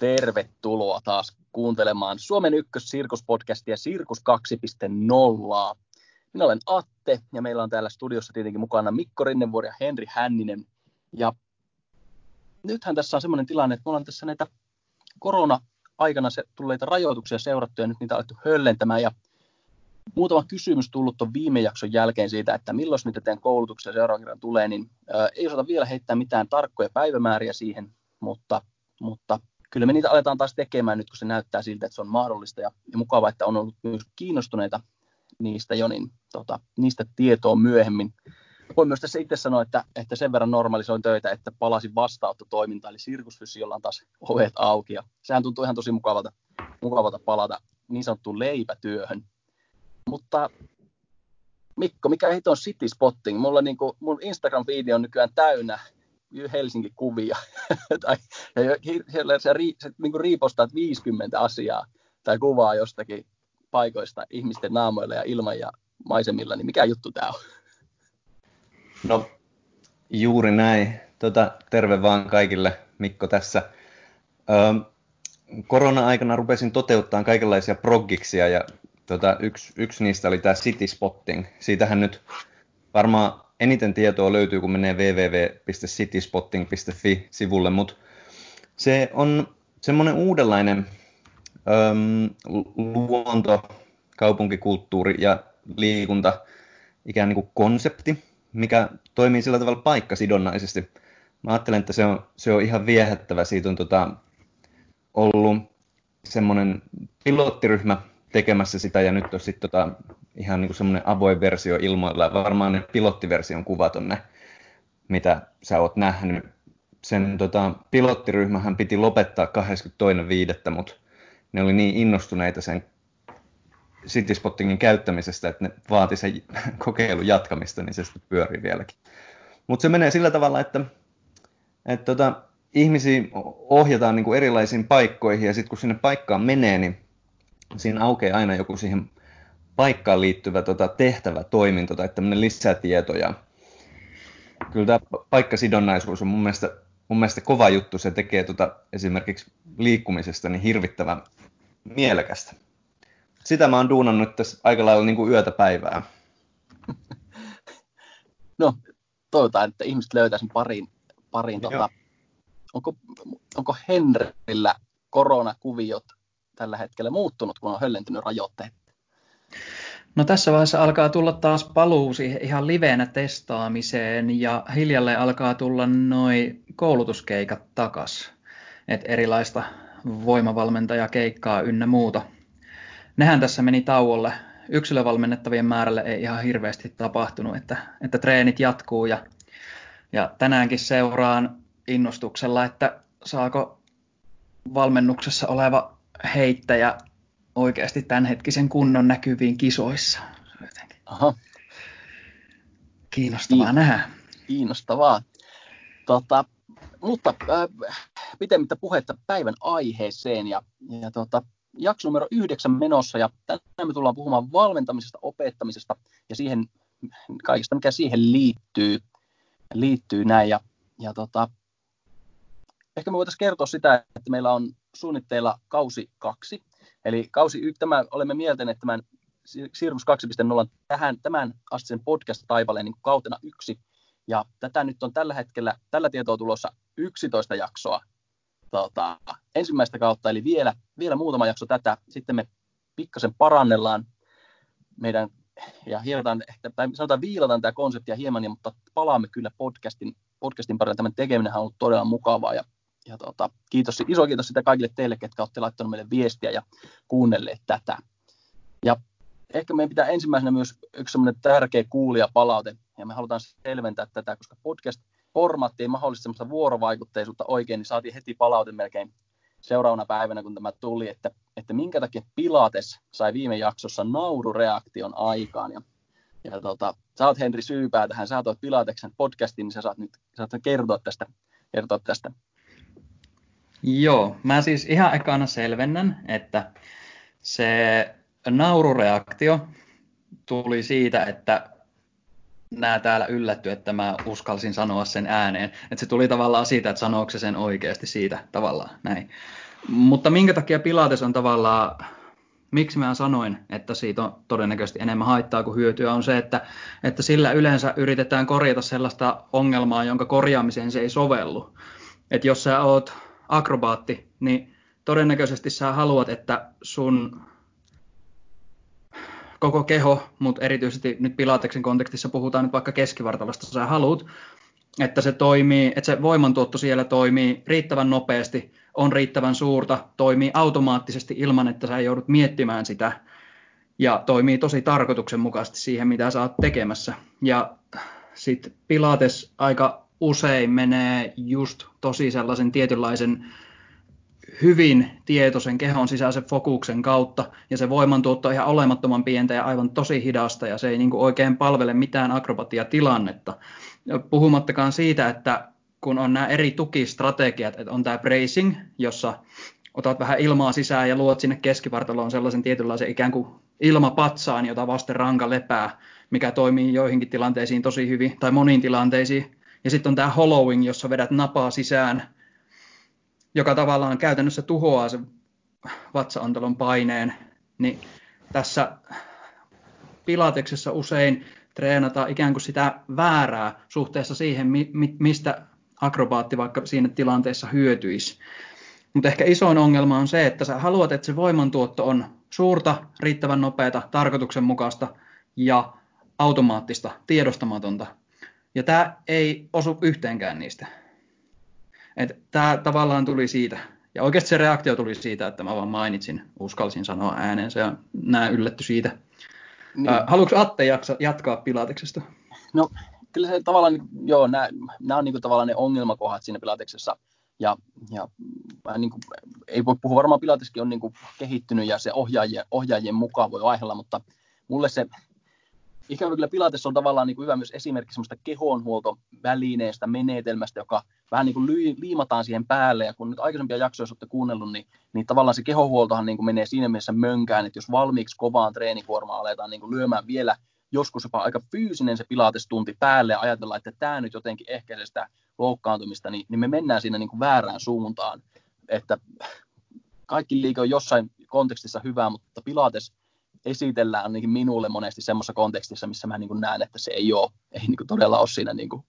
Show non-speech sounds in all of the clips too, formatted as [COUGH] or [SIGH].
tervetuloa taas kuuntelemaan Suomen ykkös-sirkuspodcastia Sirkus 2.0. Minä olen Atte ja meillä on täällä studiossa tietenkin mukana Mikko Rinnevuori ja Henri Hänninen. Ja nythän tässä on semmoinen tilanne, että me ollaan tässä näitä korona-aikana se tulleita rajoituksia seurattu ja nyt niitä on alettu höllentämään ja muutama kysymys tullut tuon viime jakson jälkeen siitä, että milloin niitä teidän koulutuksia seuraavan kerran tulee, niin ei osata vielä heittää mitään tarkkoja päivämääriä siihen, mutta, mutta kyllä me niitä aletaan taas tekemään nyt, kun se näyttää siltä, että se on mahdollista ja, ja mukava, että on ollut myös kiinnostuneita niistä jo, niin tota, niistä tietoa myöhemmin. Voin myös tässä itse sanoa, että, että sen verran normalisoin töitä, että palasin vastaanottotoimintaan, eli sirkusfysiolla on taas ovet auki, ja sehän tuntuu ihan tosi mukavalta, mukavalta palata niin sanottuun leipätyöhön. Mutta Mikko, mikä hito on City Spotting? Mulla niinku, mun Instagram-video on nykyään täynnä Helsinki-kuvia. [LAUGHS] tai siellä se, se niin kuin riipostaa 50 asiaa tai kuvaa jostakin paikoista ihmisten naamoilla ja ilman ja maisemilla, niin mikä juttu tämä on? No, juuri näin. Tota, terve vaan kaikille, Mikko tässä. Öö, korona-aikana rupesin toteuttaa kaikenlaisia proggiksia ja tota, yksi, yksi niistä oli tämä City Spotting. Siitähän nyt varmaan eniten tietoa löytyy, kun menee www.cityspotting.fi-sivulle, mutta se on semmoinen uudenlainen öm, luonto, kaupunkikulttuuri ja liikunta ikään niin kuin konsepti, mikä toimii sillä tavalla paikkasidonnaisesti. Mä ajattelen, että se on, se on ihan viehättävä. Siitä on tota, ollut semmoinen pilottiryhmä tekemässä sitä ja nyt on sitten tota, ihan niin semmoinen avoin versio ilmoilla. Varmaan ne pilottiversion kuvat on ne, mitä sä oot nähnyt. Sen tota, pilottiryhmähän piti lopettaa 22.5., mutta ne oli niin innostuneita sen Cityspottingin käyttämisestä, että ne vaati sen [LAUGHS] kokeilun jatkamista, niin se sitten pyörii vieläkin. Mutta se menee sillä tavalla, että, että tota, ihmisiä ohjataan niin kuin erilaisiin paikkoihin, ja sitten kun sinne paikkaan menee, niin siinä aukeaa aina joku siihen paikkaan liittyvä tota, tehtävä toiminto tai tämmöinen lisätieto. Ja kyllä tämä paikkasidonnaisuus on mun mielestä, mun mielestä kova juttu. Se tekee tota, esimerkiksi liikkumisesta niin hirvittävän mielekästä. Sitä mä oon duunannut tässä aika lailla niin kuin yötä päivää. [LAUGHS] No, toivotaan, että ihmiset löytää sen parin, parin tota, onko, onko Henrillä koronakuviot tällä hetkellä muuttunut, kun on höllentynyt rajoitteet? No tässä vaiheessa alkaa tulla taas paluu siihen ihan liveenä testaamiseen ja hiljalleen alkaa tulla noin koulutuskeikat takas. Et erilaista voimavalmentajakeikkaa ynnä muuta. Nehän tässä meni tauolle. Yksilövalmennettavien määrälle ei ihan hirveästi tapahtunut, että, että treenit jatkuu ja, ja tänäänkin seuraan innostuksella, että saako valmennuksessa oleva heittäjä oikeasti tämänhetkisen kunnon näkyviin kisoissa. Aha. Kiinnostavaa Kiin- nähdä. Kiinnostavaa. Tota, mutta äh, pitemmittä puhetta päivän aiheeseen ja, ja tota, jakso numero yhdeksän menossa ja tänään me tullaan puhumaan valmentamisesta, opettamisesta ja siihen kaikesta, mikä siihen liittyy, liittyy näin. Ja, ja tota, ehkä me voitaisiin kertoa sitä, että meillä on suunnitteilla kausi kaksi. Eli kausi yksi, tämä, olemme mieltäneet tämän Sirkus 2.0 tähän, tämän astisen podcast-taipaleen niin kautena yksi. Ja tätä nyt on tällä hetkellä, tällä tietoa tulossa 11 jaksoa tota, ensimmäistä kautta, eli vielä, vielä muutama jakso tätä. Sitten me pikkasen parannellaan meidän ja hierotaan, tai sanotaan viilataan tämä konseptia hieman, mutta palaamme kyllä podcastin, podcastin parille. Tämän tekeminen on ollut todella mukavaa ja ja tota, kiitos, iso kiitos sitä kaikille teille, ketkä olette laittaneet meille viestiä ja kuunnelleet tätä. Ja ehkä meidän pitää ensimmäisenä myös yksi semmoinen tärkeä kuulijapalaute, ja me halutaan selventää tätä, koska podcast-formaatti ei mahdollista semmoista vuorovaikutteisuutta oikein, niin saatiin heti palaute melkein seuraavana päivänä, kun tämä tuli, että, että minkä takia Pilates sai viime jaksossa naurureaktion aikaan. Ja, ja tota, sä oot Henri Syypää tähän, sä oot Pilateksen podcastin, niin sä saat nyt saat kertoa tästä, kertoa tästä Joo, mä siis ihan ekana selvennän, että se naurureaktio tuli siitä, että nämä täällä yllätty, että mä uskalsin sanoa sen ääneen. Että se tuli tavallaan siitä, että sanooko se sen oikeasti siitä tavallaan näin. Mutta minkä takia Pilates on tavallaan, miksi mä sanoin, että siitä on todennäköisesti enemmän haittaa kuin hyötyä, on se, että, että sillä yleensä yritetään korjata sellaista ongelmaa, jonka korjaamiseen se ei sovellu. Että jos sä oot akrobaatti, niin todennäköisesti sä haluat, että sun koko keho, mutta erityisesti nyt Pilateksen kontekstissa puhutaan nyt vaikka keskivartalosta, sä haluat, että se toimii, että se voimantuotto siellä toimii riittävän nopeasti, on riittävän suurta, toimii automaattisesti ilman, että sä joudut miettimään sitä ja toimii tosi tarkoituksenmukaisesti siihen, mitä sä oot tekemässä. Ja sitten Pilates aika usein menee just tosi sellaisen tietynlaisen hyvin tietoisen kehon sisäisen fokuksen kautta, ja se voimantuotto on ihan olemattoman pientä ja aivan tosi hidasta, ja se ei niin kuin oikein palvele mitään akrobatiatilannetta. Puhumattakaan siitä, että kun on nämä eri tukistrategiat, että on tämä bracing, jossa otat vähän ilmaa sisään ja luot sinne keskivartaloon sellaisen tietynlaisen ikään kuin ilmapatsaan, jota vasten ranka lepää, mikä toimii joihinkin tilanteisiin tosi hyvin, tai moniin tilanteisiin. Ja sitten on tämä hollowing, jossa vedät napaa sisään, joka tavallaan käytännössä tuhoaa sen vatsaantelon paineen. Niin tässä pilateksessa usein treenata ikään kuin sitä väärää suhteessa siihen, mistä akrobaatti vaikka siinä tilanteessa hyötyisi. Mutta ehkä isoin ongelma on se, että sä haluat, että se voimantuotto on suurta, riittävän nopeata, tarkoituksenmukaista ja automaattista, tiedostamatonta. Ja tämä ei osu yhteenkään niistä. Tämä tavallaan tuli siitä. Ja oikeasti se reaktio tuli siitä, että mä vaan mainitsin, uskalsin sanoa ääneen se ja nämä yllätty siitä. Niin. Äh, haluatko Atte jaksa, jatkaa Pilateksesta? No kyllä se tavallaan, joo, nämä, nämä on niin kuin tavallaan ne ongelmakohdat siinä Pilateksessa. Ja, ja niin kuin, ei voi puhua, varmaan Pilateskin on niin kuin kehittynyt ja se ohjaajien, ohjaajien mukaan voi vaihella, mutta mulle se ikävä kyllä Pilates on tavallaan niin kuin hyvä myös esimerkki semmoista kehonhuoltovälineestä, menetelmästä, joka vähän niin kuin liimataan siihen päälle. Ja kun nyt aikaisempia jaksoja olette kuunnellut, niin, niin tavallaan se kehonhuoltohan niin kuin menee siinä mielessä mönkään, että jos valmiiksi kovaan treenikuormaan aletaan niin kuin lyömään vielä joskus jopa aika fyysinen se pilatestunti päälle ja ajatellaan, että tämä nyt jotenkin ehkäisee sitä loukkaantumista, niin, niin me mennään siinä niin kuin väärään suuntaan. Että kaikki liike on jossain kontekstissa hyvää, mutta pilates esitellään ainakin minulle monesti semmoisessa kontekstissa, missä mä niin kuin näen, että se ei ole, ei niin kuin todella ole siinä niin kuin,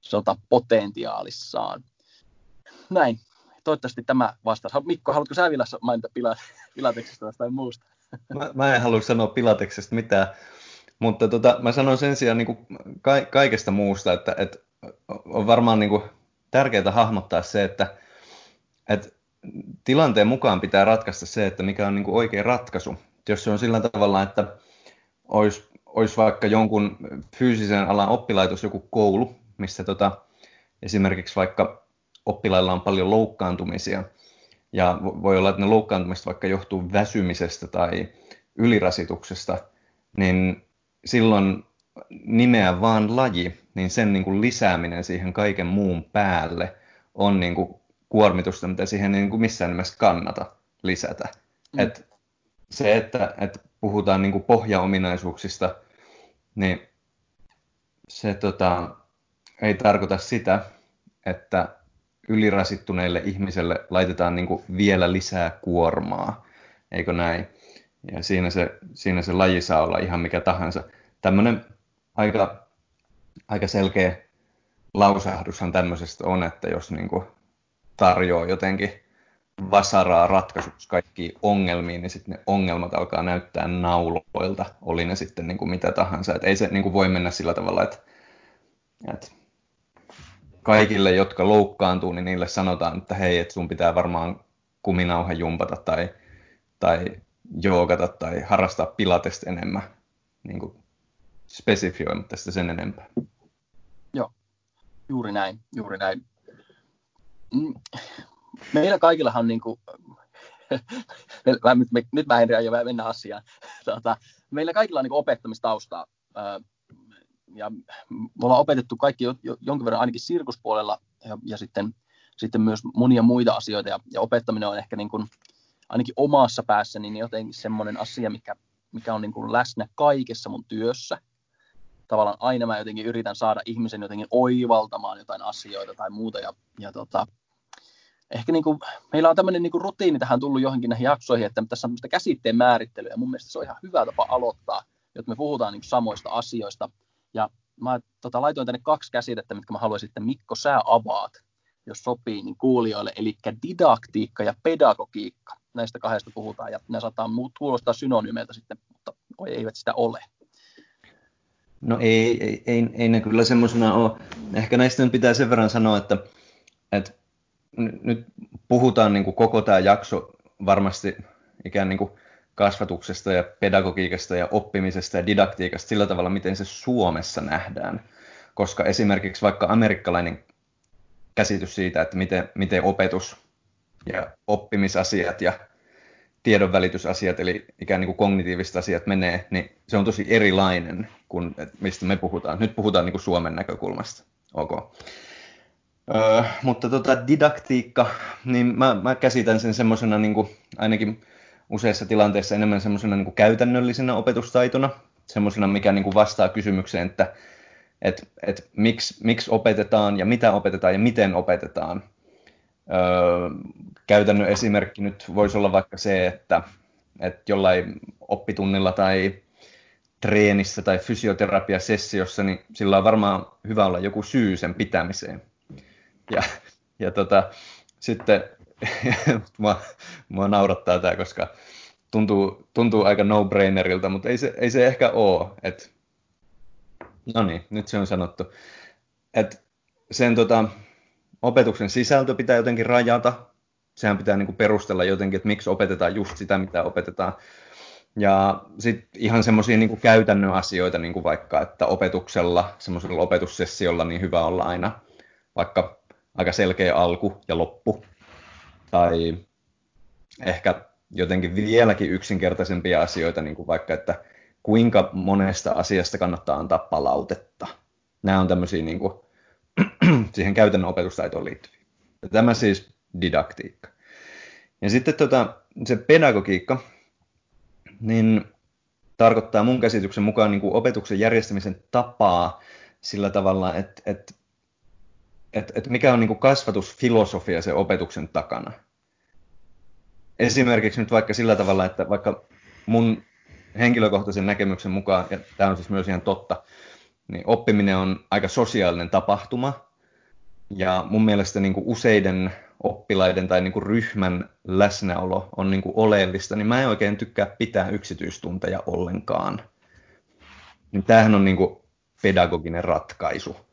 sota potentiaalissaan. Näin. Toivottavasti tämä vastaus. Mikko, haluatko sä vielä mainita Pilateksesta tai muusta? Mä, mä en halua sanoa Pilateksesta mitään, mutta tota, mä sanon sen sijaan niin kuin ka- kaikesta muusta, että, että on varmaan niin kuin tärkeää hahmottaa se, että, että tilanteen mukaan pitää ratkaista se, että mikä on niin kuin oikea ratkaisu. Jos se on sillä tavalla, että olisi, olisi vaikka jonkun fyysisen alan oppilaitos, joku koulu, missä tota, esimerkiksi vaikka oppilailla on paljon loukkaantumisia, ja voi olla, että ne loukkaantumiset vaikka johtuu väsymisestä tai ylirasituksesta, niin silloin nimeä vaan laji, niin sen niin kuin lisääminen siihen kaiken muun päälle on niin kuin kuormitusta, mitä siihen ei niin kuin missään nimessä kannata lisätä. Mm. Et se, että, että puhutaan niin kuin pohjaominaisuuksista, niin se tota, ei tarkoita sitä, että ylirasittuneille ihmiselle laitetaan niin kuin vielä lisää kuormaa, eikö näin? Ja siinä se, siinä se laji saa olla ihan mikä tahansa. Tämmöinen aika, aika selkeä lausahdushan tämmöisestä on, että jos niin kuin tarjoaa jotenkin vasaraa ratkaisuksi kaikkiin ongelmiin, niin sitten ne ongelmat alkaa näyttää nauloilta, oli ne sitten niin kuin mitä tahansa. Et ei se niin kuin voi mennä sillä tavalla, että, että kaikille, jotka loukkaantuu, niin niille sanotaan, että hei, että sun pitää varmaan kuminauha jumpata tai, tai joogata tai harrastaa pilatesta enemmän. Niin kuin spesifioimatta sitä sen enempää. Joo, juuri näin, juuri näin. Meillä kaikillahan niin kuin, nyt, nyt mä en ja mennä asiaan. [LAUGHS] Tota, meillä kaikilla on niin opettamistaustaa. Ja me ollaan opetettu kaikki jonkin verran ainakin sirkuspuolella ja, ja sitten, sitten myös monia muita asioita. Ja, ja opettaminen on ehkä niin kuin, ainakin omassa päässäni niin jotenkin semmoinen asia, mikä, mikä on niin kuin läsnä kaikessa mun työssä. Tavallaan aina mä jotenkin yritän saada ihmisen jotenkin oivaltamaan jotain asioita tai muuta. Ja, ja tota, ehkä niin kuin, meillä on tämmöinen niin kuin rutiini tähän tullut johonkin näihin jaksoihin, että tässä on käsitteen määrittelyä, ja mun mielestä se on ihan hyvä tapa aloittaa, jotta me puhutaan niin kuin samoista asioista. Ja mä tota, laitoin tänne kaksi käsitettä, mitkä mä haluaisin, että Mikko, sä avaat, jos sopii, niin kuulijoille, eli didaktiikka ja pedagogiikka. Näistä kahdesta puhutaan, ja ne saattaa kuulostaa synonymeiltä sitten, mutta eivät sitä ole. No ei, ei, ei, ei ne kyllä semmoisena ole. Ehkä näistä pitää sen verran sanoa, että, että nyt puhutaan niin kuin koko tämä jakso varmasti ikään niin kuin kasvatuksesta ja pedagogiikasta ja oppimisesta ja didaktiikasta sillä tavalla, miten se Suomessa nähdään. Koska esimerkiksi vaikka amerikkalainen käsitys siitä, että miten, miten opetus ja oppimisasiat ja tiedonvälitysasiat, eli ikään niin kuin kognitiiviset asiat menee, niin se on tosi erilainen kuin mistä me puhutaan. Nyt puhutaan niin kuin Suomen näkökulmasta. Okay. Öö, mutta tota, didaktiikka, niin mä, mä käsitän sen semmoisena niin ainakin useissa tilanteissa enemmän semmoisena niin käytännöllisenä opetustaitona, semmoisena, mikä niin kuin vastaa kysymykseen, että et, et miksi, miksi opetetaan ja mitä opetetaan ja miten opetetaan. Öö, käytännön esimerkki nyt voisi olla vaikka se, että, että jollain oppitunnilla tai treenissä tai fysioterapiasessiossa, niin sillä on varmaan hyvä olla joku syy sen pitämiseen. Ja, ja tota, sitten [LAUGHS] mua, mua naurattaa tämä, koska tuntuu, tuntuu aika no-brainerilta, mutta ei se, ei se ehkä ole. No niin, nyt se on sanottu. Et sen tota, opetuksen sisältö pitää jotenkin rajata. Sehän pitää niinku perustella jotenkin, että miksi opetetaan just sitä, mitä opetetaan. Ja sitten ihan semmoisia niin käytännön asioita, niin kuin vaikka, että opetuksella, semmoisella opetussessiolla, niin hyvä olla aina vaikka aika selkeä alku ja loppu. Tai ehkä jotenkin vieläkin yksinkertaisempia asioita, niin kuin vaikka, että kuinka monesta asiasta kannattaa antaa palautetta. Nämä on tämmöisiä niin kuin, [CLEARS THROAT] siihen käytännön opetustaitoon liittyviä. Ja tämä siis didaktiikka. Ja sitten tota, se pedagogiikka, niin tarkoittaa mun käsityksen mukaan niin kuin opetuksen järjestämisen tapaa sillä tavalla, että, että, että, että mikä on niin kuin kasvatusfilosofia se opetuksen takana. Esimerkiksi nyt vaikka sillä tavalla, että vaikka mun henkilökohtaisen näkemyksen mukaan, ja tämä on siis myös ihan totta, niin oppiminen on aika sosiaalinen tapahtuma, ja mun mielestä niin kuin useiden oppilaiden tai niin kuin ryhmän läsnäolo on niin kuin oleellista, niin mä en oikein tykkää pitää yksityistunteja ollenkaan. Niin tämähän on niin kuin pedagoginen ratkaisu.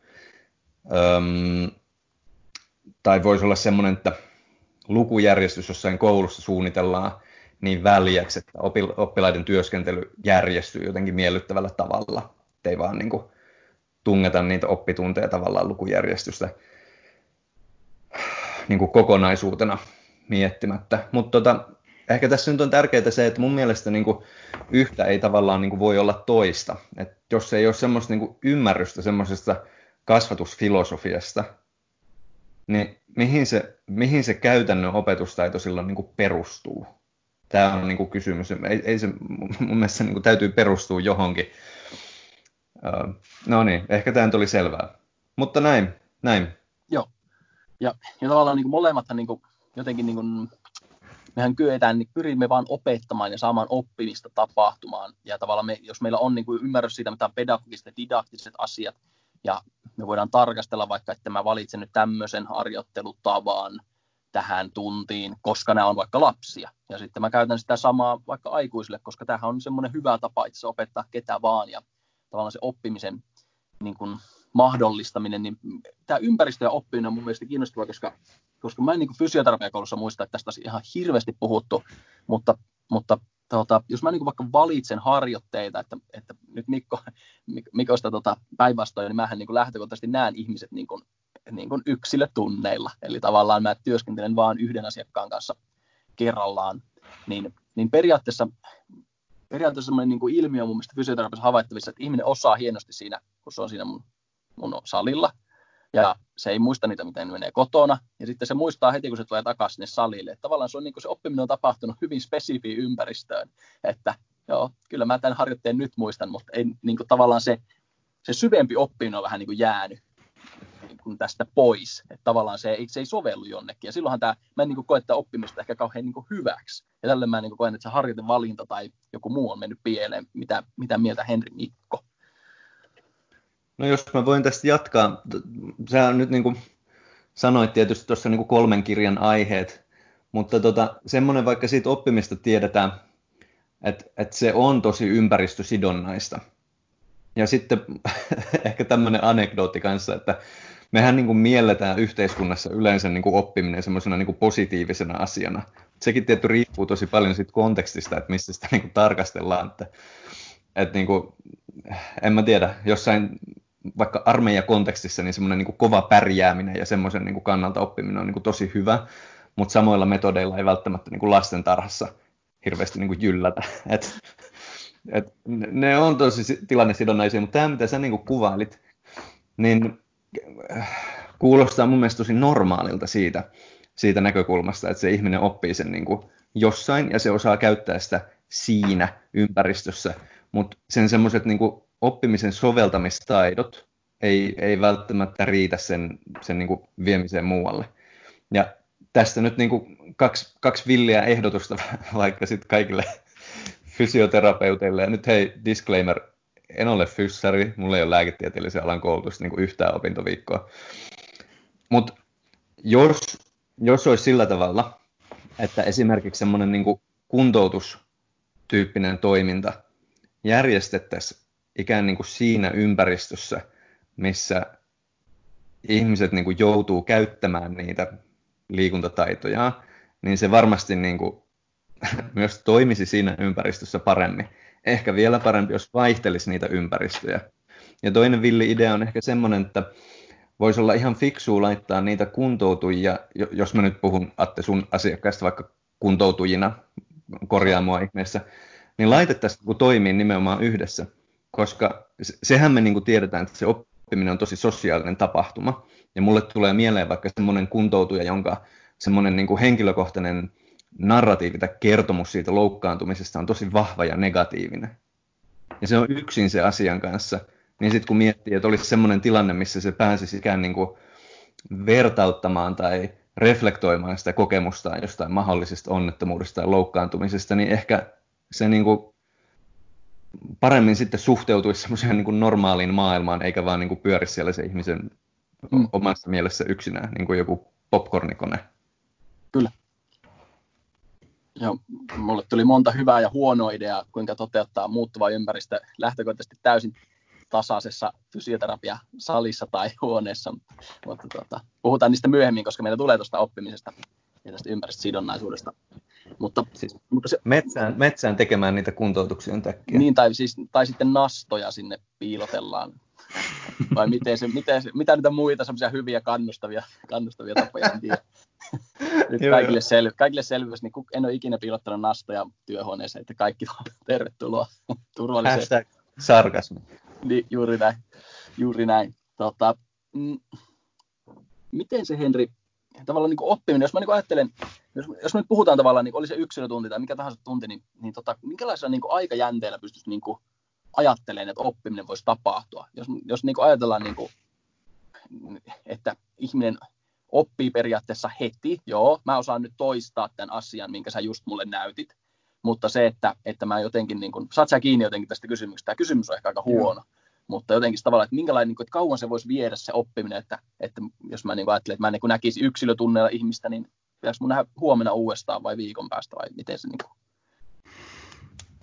Öm, tai voisi olla semmoinen, että lukujärjestys jossain koulussa suunnitellaan niin väljäksi, että oppilaiden työskentely järjestyy jotenkin miellyttävällä tavalla. Ei vaan niin kuin tungeta niitä oppitunteja tavallaan lukujärjestystä niin kuin kokonaisuutena miettimättä. Mutta tota, ehkä tässä nyt on tärkeää se, että mun mielestä niin kuin yhtä ei tavallaan niin kuin voi olla toista. Et jos ei ole semmoista niin kuin ymmärrystä semmoisesta kasvatusfilosofiasta, niin mihin se, mihin se käytännön opetustaito silloin niin kuin perustuu? Tämä on niin kuin kysymys. Ei, ei se, mun mielestä se niin kuin täytyy perustua johonkin. No niin, ehkä tämä tuli selvää. Mutta näin, näin. Joo, ja, ja tavallaan niin kuin niin kuin, jotenkin niin kuin, mehän kyetään, niin pyrimme vaan opettamaan ja saamaan oppimista tapahtumaan. Ja tavallaan me, jos meillä on niin kuin ymmärrys siitä, mitä on pedagogiset ja didaktiset asiat, ja me voidaan tarkastella vaikka, että mä valitsen nyt tämmöisen harjoittelutavan tähän tuntiin, koska nämä on vaikka lapsia. Ja sitten mä käytän sitä samaa vaikka aikuisille, koska tämähän on semmoinen hyvä tapa itse opettaa ketä vaan. Ja tavallaan se oppimisen niin kuin, mahdollistaminen, niin tämä ympäristö ja oppiminen on mun mielestä kiinnostavaa, koska, koska mä en niin fysioterapiakoulussa muista, että tästä olisi ihan hirveästi puhuttu, mutta, mutta tota, jos mä niin vaikka valitsen harjoitteita, että, että nyt Mikko, Mikosta tota, päinvastoin, niin mähän niin lähtökohtaisesti näen ihmiset niin kuin, niin kuin yksilötunneilla, eli tavallaan mä työskentelen vain yhden asiakkaan kanssa kerrallaan, niin, niin periaatteessa periaatteessa sellainen niin kuin ilmiö on mun mielestä fysioterapiassa havaittavissa, että ihminen osaa hienosti siinä, kun se on siinä mun mun salilla, ja se ei muista niitä, miten ne menee kotona, ja sitten se muistaa heti, kun se tulee takaisin sinne salille. Että tavallaan se, on, niin kuin se oppiminen on tapahtunut hyvin spesifiin ympäristöön, että joo, kyllä mä tämän harjoitteen nyt muistan, mutta ei niin kuin tavallaan se, se syvempi oppiminen on vähän niin kuin jäänyt niin kuin tästä pois. Että tavallaan se, se ei sovellu jonnekin. Ja silloinhan tämä, mä en niin kuin koe tätä oppimista ehkä kauhean niin kuin hyväksi. Ja tällä mä niin kuin koen, että se harjoitevalinta tai joku muu on mennyt pieleen. Mitä, mitä mieltä Henri Mikko? No jos mä voin tästä jatkaa. Sä nyt niin kuin sanoit tietysti tuossa niin kuin kolmen kirjan aiheet, mutta tota, semmoinen vaikka siitä oppimista tiedetään, että, että se on tosi ympäristösidonnaista. Ja sitten [LAUGHS] ehkä tämmöinen anekdootti kanssa, että mehän niin kuin mielletään yhteiskunnassa yleensä niin kuin oppiminen semmoisena niin kuin positiivisena asiana. Sekin tietty riippuu tosi paljon siitä kontekstista, että missä sitä niin kuin tarkastellaan. Että, että niin kuin, en mä tiedä, jossain vaikka armeijakontekstissa niin semmoinen niin kova pärjääminen ja semmoisen niin kuin kannalta oppiminen on niin kuin tosi hyvä, mutta samoilla metodeilla ei välttämättä niin kuin lastentarhassa hirveästi niin kuin jyllätä. [LAUGHS] Et, et ne on tosi tilannesidonnaisia, mutta tämä mitä sä niin kuin kuvailit, niin äh, kuulostaa mun mielestä tosi normaalilta siitä, siitä näkökulmasta, että se ihminen oppii sen niin kuin jossain ja se osaa käyttää sitä siinä ympäristössä, mutta sen semmoiset niin oppimisen soveltamistaidot ei, ei välttämättä riitä sen, sen niin kuin viemiseen muualle. Ja tästä nyt niin kuin kaksi, kaksi villiä ehdotusta [LAUGHS] vaikka sitten kaikille [LAUGHS] fysioterapeuteille. Ja nyt hei, disclaimer, en ole fyssari, mulla ei ole lääketieteellisen alan koulutusta niin kuin yhtään opintoviikkoa. Mutta jos, jos olisi sillä tavalla, että esimerkiksi semmoinen niin kuntoutustyyppinen toiminta järjestettäisiin ikään niin kuin siinä ympäristössä, missä ihmiset niin kuin joutuu käyttämään niitä liikuntataitoja, niin se varmasti niin kuin [LAUGHS] myös toimisi siinä ympäristössä paremmin. Ehkä vielä parempi, jos vaihtelisi niitä ympäristöjä. Ja toinen villi idea on ehkä semmoinen, että voisi olla ihan fiksua laittaa niitä kuntoutujia, jos mä nyt puhun Atte sun asiakkaista vaikka kuntoutujina, korjaa mua ihmeessä, niin laitettaisiin kun toimii nimenomaan yhdessä. Koska sehän me niin kuin tiedetään, että se oppiminen on tosi sosiaalinen tapahtuma. Ja mulle tulee mieleen vaikka semmoinen kuntoutuja, jonka semmoinen niin kuin henkilökohtainen narratiivi tai kertomus siitä loukkaantumisesta on tosi vahva ja negatiivinen. Ja se on yksin se asian kanssa. Niin sitten kun miettii, että olisi semmoinen tilanne, missä se pääsisi ikään niin kuin vertauttamaan tai reflektoimaan sitä kokemustaan jostain mahdollisesta onnettomuudesta tai loukkaantumisesta, niin ehkä se niin kuin paremmin sitten suhteutuisi semmoiseen niin normaaliin maailmaan, eikä vaan niin kuin pyörisi siellä se ihmisen mm. omassa mielessä yksinään, niin kuin joku popcornikone. Kyllä. Joo, mulle tuli monta hyvää ja huonoa ideaa, kuinka toteuttaa muuttuva ympäristö lähtökohtaisesti täysin tasaisessa fysioterapia-salissa tai huoneessa, mutta tuota, puhutaan niistä myöhemmin, koska meillä tulee tuosta oppimisesta ja tästä ympäristösidonnaisuudesta. Mutta, siis, mutta se, metsään, metsään tekemään niitä kuntoutuksia takia. Niin, tai, siis, tai sitten nastoja sinne piilotellaan. Vai miten se, miten se, mitä niitä muita semmoisia hyviä kannustavia, kannustavia tapoja, en tiedä. [LAUGHS] Nyt kaikille, sel, kaikille selvyys, niin en ole ikinä piilottanut nastoja työhuoneeseen, että kaikki [LAUGHS] tervetuloa [LAUGHS] turvalliseen. Hashtag sarkasmi. Niin, juuri näin. Juuri näin. Tota, mm, miten se Henri, tavallaan niin kuin oppiminen, jos mä niin ajattelen, jos, jos me nyt puhutaan tavallaan, niin oli se yksilötunti tai mikä tahansa tunti, niin, niin tota, minkälaisella niin kuin aikajänteellä pystyisi niin kuin ajattelemaan, että oppiminen voisi tapahtua? Jos, jos niin kuin ajatellaan, niin kuin, että ihminen oppii periaatteessa heti, joo, mä osaan nyt toistaa tämän asian, minkä sä just mulle näytit, mutta se, että, että mä jotenkin, niin kuin, saat sä kiinni jotenkin tästä kysymyksestä, tämä kysymys on ehkä aika huono, joo. Mutta jotenkin tavallaan, että minkälainen, niin kuin, että kauan se voisi viedä se oppiminen, että, että jos mä niin ajattelen, että mä en niin näkisi yksilötunneilla ihmistä, niin pitäisi mun nähdä huomenna uudestaan vai viikon päästä vai miten se niin kuin...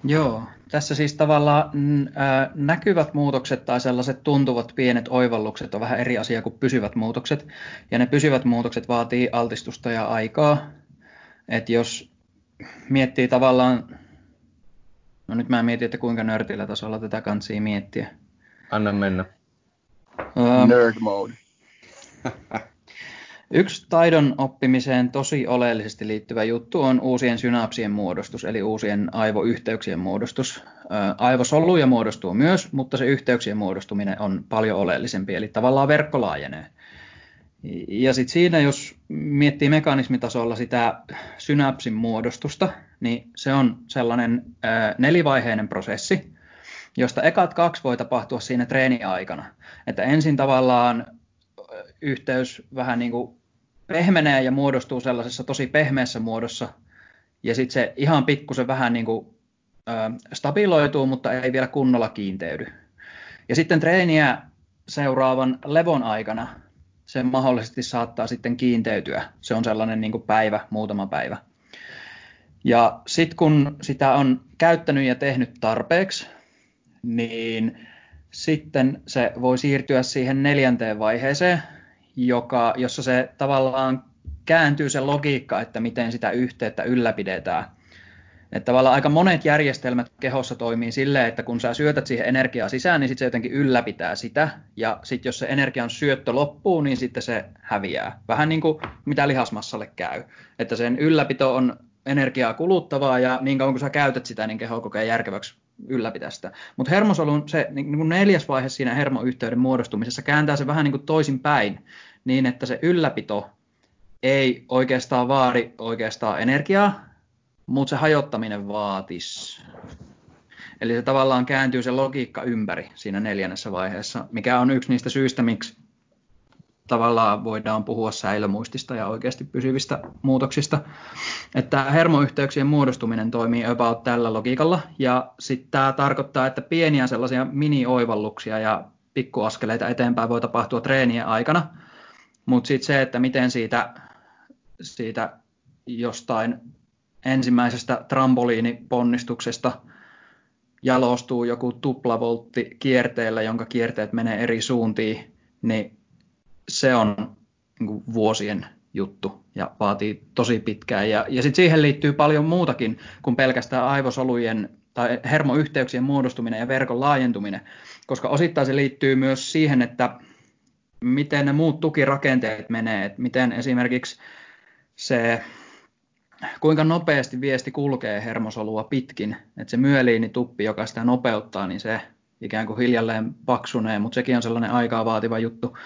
Joo, tässä siis tavallaan ää, näkyvät muutokset tai sellaiset tuntuvat pienet oivallukset on vähän eri asia kuin pysyvät muutokset. Ja ne pysyvät muutokset vaatii altistusta ja aikaa. Et jos miettii tavallaan, no nyt mä mietin, että kuinka nörtillä tasolla tätä kansia miettiä. Anna mennä. Um, Nerd mode. [LAUGHS] Yksi taidon oppimiseen tosi oleellisesti liittyvä juttu on uusien synapsien muodostus, eli uusien aivoyhteyksien muodostus. Aivosoluja muodostuu myös, mutta se yhteyksien muodostuminen on paljon oleellisempi, eli tavallaan verkko laajenee. Ja sitten siinä, jos miettii mekanismitasolla sitä synapsin muodostusta, niin se on sellainen nelivaiheinen prosessi, josta ekat kaksi voi tapahtua siinä treeniaikana. Että ensin tavallaan yhteys vähän niin kuin pehmenee ja muodostuu sellaisessa tosi pehmeässä muodossa, ja sitten se ihan pikkusen vähän niin kuin, stabiloituu, mutta ei vielä kunnolla kiinteydy. Ja sitten treeniä seuraavan levon aikana se mahdollisesti saattaa sitten kiinteytyä. Se on sellainen niin kuin päivä, muutama päivä. Ja sitten kun sitä on käyttänyt ja tehnyt tarpeeksi, niin sitten se voi siirtyä siihen neljänteen vaiheeseen, joka, jossa se tavallaan kääntyy se logiikka, että miten sitä yhteyttä ylläpidetään. Että tavallaan aika monet järjestelmät kehossa toimii silleen, että kun sä syötät siihen energiaa sisään, niin sitten se jotenkin ylläpitää sitä. Ja sitten jos se energian syöttö loppuu, niin sitten se häviää. Vähän niin kuin mitä lihasmassalle käy. Että sen ylläpito on energiaa kuluttavaa ja niin kauan kun sä käytät sitä, niin keho kokee järkeväksi ylläpitää sitä. Mutta hermosolun se niin kuin neljäs vaihe siinä hermoyhteyden muodostumisessa kääntää se vähän niin kuin toisin päin, niin että se ylläpito ei oikeastaan vaadi oikeastaan energiaa, mutta se hajottaminen vaatisi. Eli se tavallaan kääntyy se logiikka ympäri siinä neljännessä vaiheessa, mikä on yksi niistä syistä, miksi tavallaan voidaan puhua säilömuistista ja oikeasti pysyvistä muutoksista. Että hermoyhteyksien muodostuminen toimii about tällä logiikalla, ja sitten tämä tarkoittaa, että pieniä sellaisia mini-oivalluksia ja pikkuaskeleita eteenpäin voi tapahtua treenien aikana, mutta sitten se, että miten siitä, siitä jostain ensimmäisestä trampoliiniponnistuksesta jalostuu joku tuplavoltti kierteellä, jonka kierteet menee eri suuntiin, niin se on niin vuosien juttu ja vaatii tosi pitkään. Ja, ja sitten siihen liittyy paljon muutakin kuin pelkästään aivosolujen tai hermoyhteyksien muodostuminen ja verkon laajentuminen, koska osittain se liittyy myös siihen, että miten ne muut tukirakenteet menee, että miten esimerkiksi se, kuinka nopeasti viesti kulkee hermosolua pitkin, että se myeliinituppi, joka sitä nopeuttaa, niin se ikään kuin hiljalleen paksunee, mutta sekin on sellainen aikaa vaativa juttu.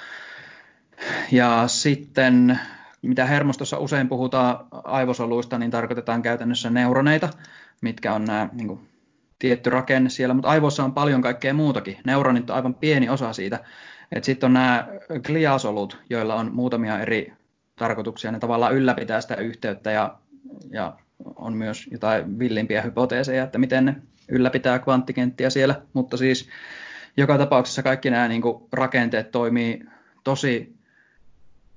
Ja sitten, mitä hermostossa usein puhutaan aivosoluista, niin tarkoitetaan käytännössä neuroneita, mitkä on nämä niin kuin, tietty rakenne siellä, mutta aivoissa on paljon kaikkea muutakin. Neuronit on aivan pieni osa siitä. Sitten on nämä gliasolut, joilla on muutamia eri tarkoituksia. Ne tavallaan ylläpitää sitä yhteyttä ja, ja on myös jotain villimpiä hypoteeseja, että miten ne ylläpitää kvanttikenttiä siellä. Mutta siis joka tapauksessa kaikki nämä niin kuin, rakenteet toimii tosi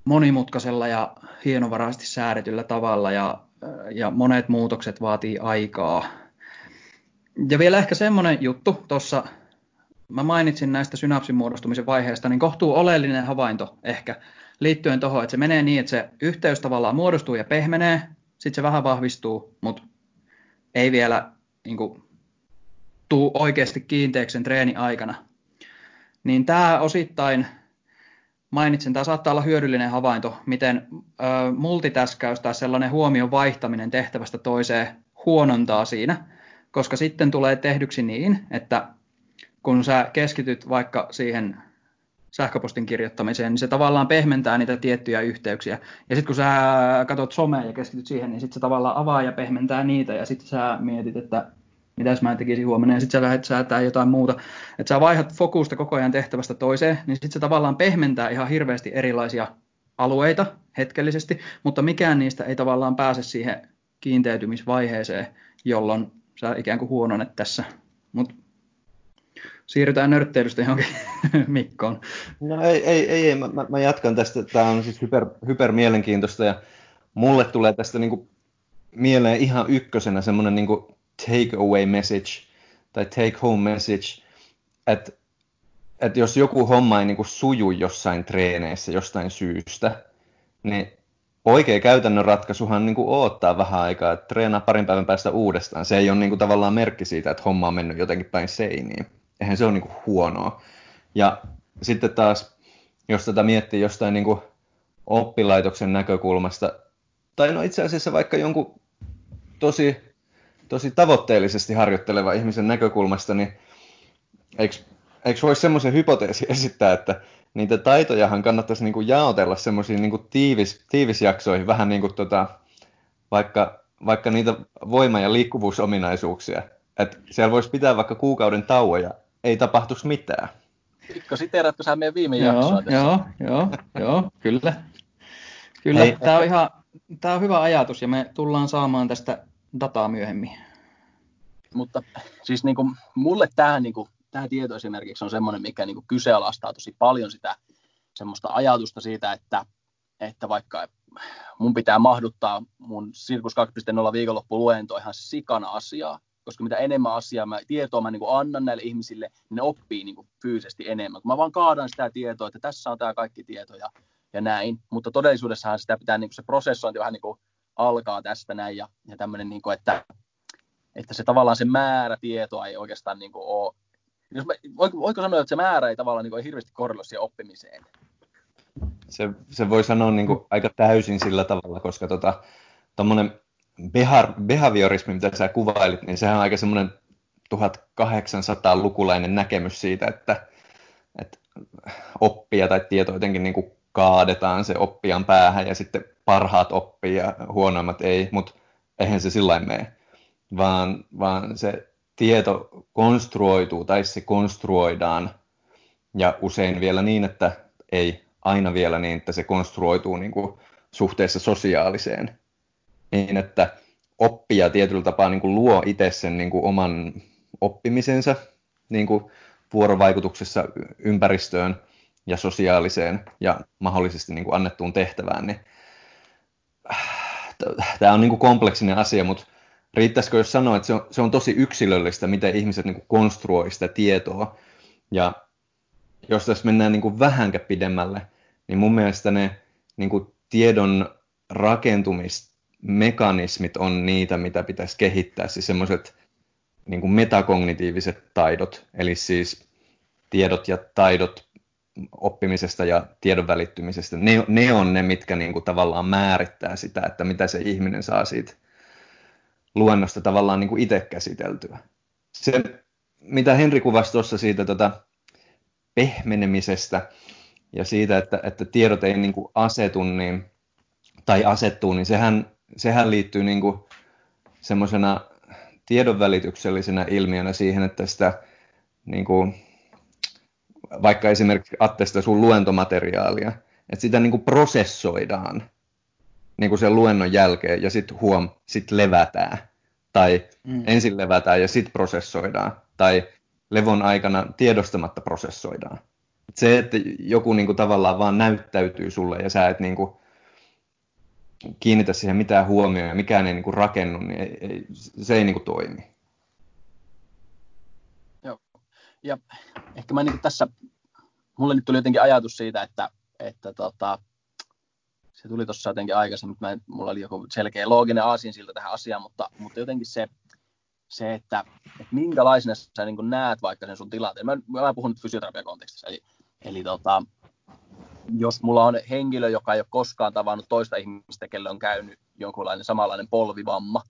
monimutkaisella ja hienovaraisesti säädetyllä tavalla ja, ja monet muutokset vaatii aikaa. Ja vielä ehkä semmoinen juttu tuossa, mä mainitsin näistä synapsin muodostumisen vaiheista, niin kohtuu oleellinen havainto ehkä liittyen tuohon, että se menee niin, että se yhteys tavallaan muodostuu ja pehmenee, sitten se vähän vahvistuu, mutta ei vielä niin kuin, tuu oikeasti kiinteäksi sen treeni aikana. Niin tämä osittain mainitsin, tämä saattaa olla hyödyllinen havainto, miten ö, multitäskäys tai sellainen huomion vaihtaminen tehtävästä toiseen huonontaa siinä, koska sitten tulee tehdyksi niin, että kun sä keskityt vaikka siihen sähköpostin kirjoittamiseen, niin se tavallaan pehmentää niitä tiettyjä yhteyksiä. Ja sitten kun sä katsot somea ja keskityt siihen, niin sitten se tavallaan avaa ja pehmentää niitä, ja sitten sä mietit, että mitäs mä tekisin huomenna, ja sitten sä lähdet säätää jotain muuta. Että sä vaihdat fokusta koko ajan tehtävästä toiseen, niin sitten se tavallaan pehmentää ihan hirveästi erilaisia alueita hetkellisesti, mutta mikään niistä ei tavallaan pääse siihen kiinteytymisvaiheeseen, jolloin sä ikään kuin huononet tässä. Mutta siirrytään nörtteilystä johonkin [LAUGHS] Mikkoon. No ei, ei, ei, ei. Mä, mä, jatkan tästä. Tämä on siis hyper, hyper mielenkiintoista ja mulle tulee tästä niinku mieleen ihan ykkösenä semmoinen niinku take away message tai take home message, että et jos joku homma ei niinku suju jossain treeneissä jostain syystä, niin oikea käytännön ratkaisuhan niinku odottaa vähän aikaa, että treenaa parin päivän päästä uudestaan. Se ei ole niinku tavallaan merkki siitä, että homma on mennyt jotenkin päin seiniin. Eihän se ole niinku huonoa. Ja sitten taas, jos tätä miettii jostain niinku oppilaitoksen näkökulmasta, tai no itse asiassa vaikka jonkun tosi tosi tavoitteellisesti harjoitteleva ihmisen näkökulmasta, niin eikö, eikö voisi semmoisen hypoteesi esittää, että niitä taitojahan kannattaisi niin kuin jaotella semmoisiin niin tiivis, tiivisjaksoihin, vähän niin kuin tota, vaikka, vaikka niitä voima- ja liikkuvuusominaisuuksia. Että siellä voisi pitää vaikka kuukauden tauoja, ei tapahtuisi mitään. Mikko, siteeratko sä meidän viime joo, jaksoa tässä? Joo, joo, joo, kyllä. Kyllä, Hei. tämä on ihan tämä on hyvä ajatus ja me tullaan saamaan tästä dataa myöhemmin. Mutta siis niin kuin, mulle tämä, niin kuin, tämä tieto esimerkiksi on semmoinen, mikä niin kuin kyseenalaistaa tosi paljon sitä semmoista ajatusta siitä, että, että vaikka mun pitää mahduttaa mun Sirkus 2.0 viikonloppuluento ihan sikana asiaa, koska mitä enemmän asiaa mä, tietoa mä niin kuin annan näille ihmisille, niin ne oppii niin kuin fyysisesti enemmän. Kun mä vaan kaadan sitä tietoa, että tässä on tämä kaikki tieto ja, ja näin, mutta todellisuudessahan sitä pitää niin kuin se prosessointi vähän niin kuin alkaa tästä näin ja, ja tämmöinen, niin että, että se tavallaan se määrä tietoa ei oikeastaan niin kuin ole, jos mä, voiko, voiko sanoa, että se määrä ei tavallaan niin kuin, hirveästi korreloi siihen oppimiseen? Se, se voi sanoa niin kuin, aika täysin sillä tavalla, koska tuommoinen tota, behar, behaviorismi, mitä sä kuvailit, niin sehän on aika semmoinen 1800-lukulainen näkemys siitä, että, että oppia tai tieto jotenkin niin kuin kaadetaan se oppijan päähän ja sitten parhaat oppii ja huonoimmat ei, mutta eihän se sillä mene, vaan, vaan se tieto konstruoituu tai se konstruoidaan ja usein vielä niin, että ei aina vielä niin, että se konstruoituu niin kuin suhteessa sosiaaliseen. Niin, että oppija tietyllä tapaa niin kuin luo itse sen niin kuin oman oppimisensa niin kuin vuorovaikutuksessa ympäristöön ja sosiaaliseen ja mahdollisesti niin kuin annettuun tehtävään, niin tämä on niin kuin kompleksinen asia, mutta riittäisikö jos sanoa, että se on, se on tosi yksilöllistä, miten ihmiset niin kuin konstruoi sitä tietoa. Ja jos tässä mennään niin kuin vähänkä pidemmälle, niin mun mielestä ne niin kuin tiedon rakentumista mekanismit on niitä, mitä pitäisi kehittää, siis semmoiset niin metakognitiiviset taidot, eli siis tiedot ja taidot oppimisesta ja tiedon välittymisestä, ne, ne on ne, mitkä niin kuin tavallaan määrittää sitä, että mitä se ihminen saa siitä luennosta tavallaan niin kuin itse käsiteltyä. Se, mitä Henri kuvasi tuossa siitä tota, pehmenemisestä ja siitä, että, että tiedot ei niin kuin asetu niin, tai asettuu, niin sehän sehän liittyy niin kuin semmoisena tiedonvälityksellisenä ilmiönä siihen, että sitä niin kuin, vaikka esimerkiksi Attesta sun luentomateriaalia, että sitä niin kuin prosessoidaan niin kuin sen luennon jälkeen ja sitten huom, sit levätään. Tai mm. ensin levätään ja sitten prosessoidaan. Tai levon aikana tiedostamatta prosessoidaan. Se, että joku niin kuin tavallaan vaan näyttäytyy sulle ja sä et niin kuin kiinnitä siihen mitään huomioon ja mikään ei niin kuin rakennu, niin ei, ei, se ei niin kuin toimi. Joo. Ja ehkä mä niin tässä, mulle nyt tuli jotenkin ajatus siitä, että, että tota, se tuli tuossa jotenkin aikaisemmin, mä, mulla oli joku selkeä looginen siltä tähän asiaan, mutta, mutta jotenkin se, se että, että minkälaisena sä niin näet vaikka sen sun tilanteen. Mä, mä puhun nyt fysioterapiakontekstissa, eli, eli tota, jos mulla on henkilö, joka ei ole koskaan tavannut toista ihmistä, kelle on käynyt jonkunlainen samanlainen polvivamma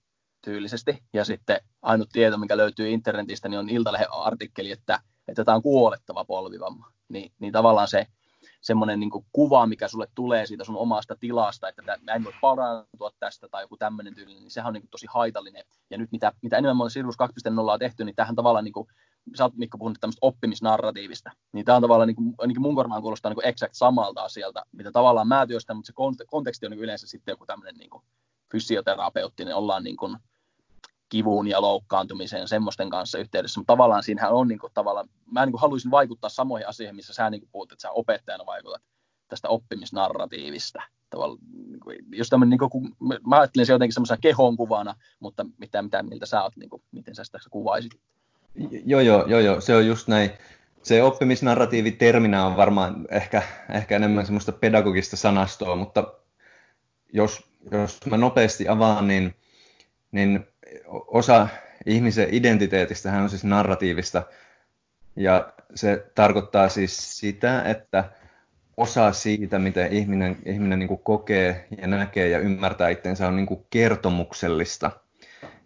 tyylisesti, ja sitten ainut tieto, mikä löytyy internetistä, niin on Iltalehden artikkeli, että, että tämä on kuolettava polvivamma. Niin, niin tavallaan se semmoinen niin kuva, mikä sulle tulee siitä sun omasta tilasta, että mä en voi parantua tästä tai joku tämmöinen tyyli, niin sehän on niin tosi haitallinen. Ja nyt mitä, mitä enemmän on Sirius 2.0 on tehty, niin tähän tavallaan niin kuin sä oot Mikko puhunut tämmöistä oppimisnarratiivista, niin tämä on tavallaan, niin kuin, ainakin mun korvaan kuulostaa niin exact samalta asialta, mitä tavallaan mä työstän, mutta se konteksti on niin yleensä sitten joku tämmöinen niin fysioterapeuttinen, ollaan niin kuin kivun ja loukkaantumisen ja semmoisten kanssa yhteydessä, mutta tavallaan siinähän on niin kuin, tavallaan, mä niin kuin haluaisin vaikuttaa samoihin asioihin, missä sä niin kuin puhut, että sä opettajana vaikutat tästä oppimisnarratiivista. Niin kuin, jos tämmöinen, niin kuin, mä ajattelen se jotenkin semmoisena kehon kuvana, mutta mitä, mitä miltä sä oot, niin kuin, miten sä sitä kuvaisit? Joo, joo, joo, joo, se on just näin. Se oppimisnarratiivi terminä on varmaan ehkä, ehkä enemmän semmoista pedagogista sanastoa, mutta jos, jos mä nopeasti avaan, niin, niin osa ihmisen identiteetistä hän on siis narratiivista. Ja se tarkoittaa siis sitä, että osa siitä, miten ihminen, ihminen niin kokee ja näkee ja ymmärtää itsensä, on niin kertomuksellista.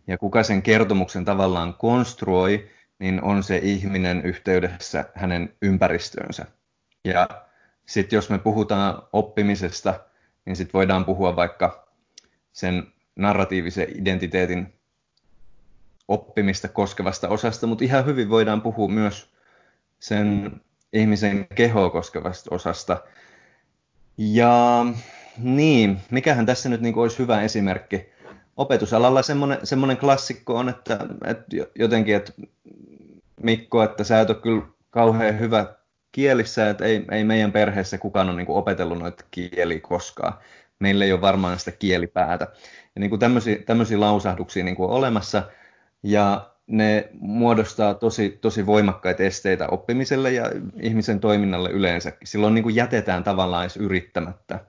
Ja kuka sen kertomuksen tavallaan konstruoi, niin on se ihminen yhteydessä hänen ympäristöönsä. Ja sitten jos me puhutaan oppimisesta, niin sitten voidaan puhua vaikka sen narratiivisen identiteetin oppimista koskevasta osasta, mutta ihan hyvin voidaan puhua myös sen ihmisen kehoa koskevasta osasta. Ja niin, mikähän tässä nyt niin kuin olisi hyvä esimerkki? Opetusalalla semmoinen, semmoinen klassikko on, että, että jotenkin, että Mikko, että sä et ole kyllä kauhean hyvä kielissä, että ei, ei meidän perheessä kukaan ole niin kuin opetellut noita kieliä koskaan. Meillä ei ole varmaan sitä kielipäätä. Ja niin kuin tämmöisiä, tämmöisiä lausahduksia niin kuin on olemassa, ja ne muodostaa tosi, tosi voimakkaita esteitä oppimiselle ja ihmisen toiminnalle yleensäkin. Silloin niin kuin jätetään tavallaan edes yrittämättä.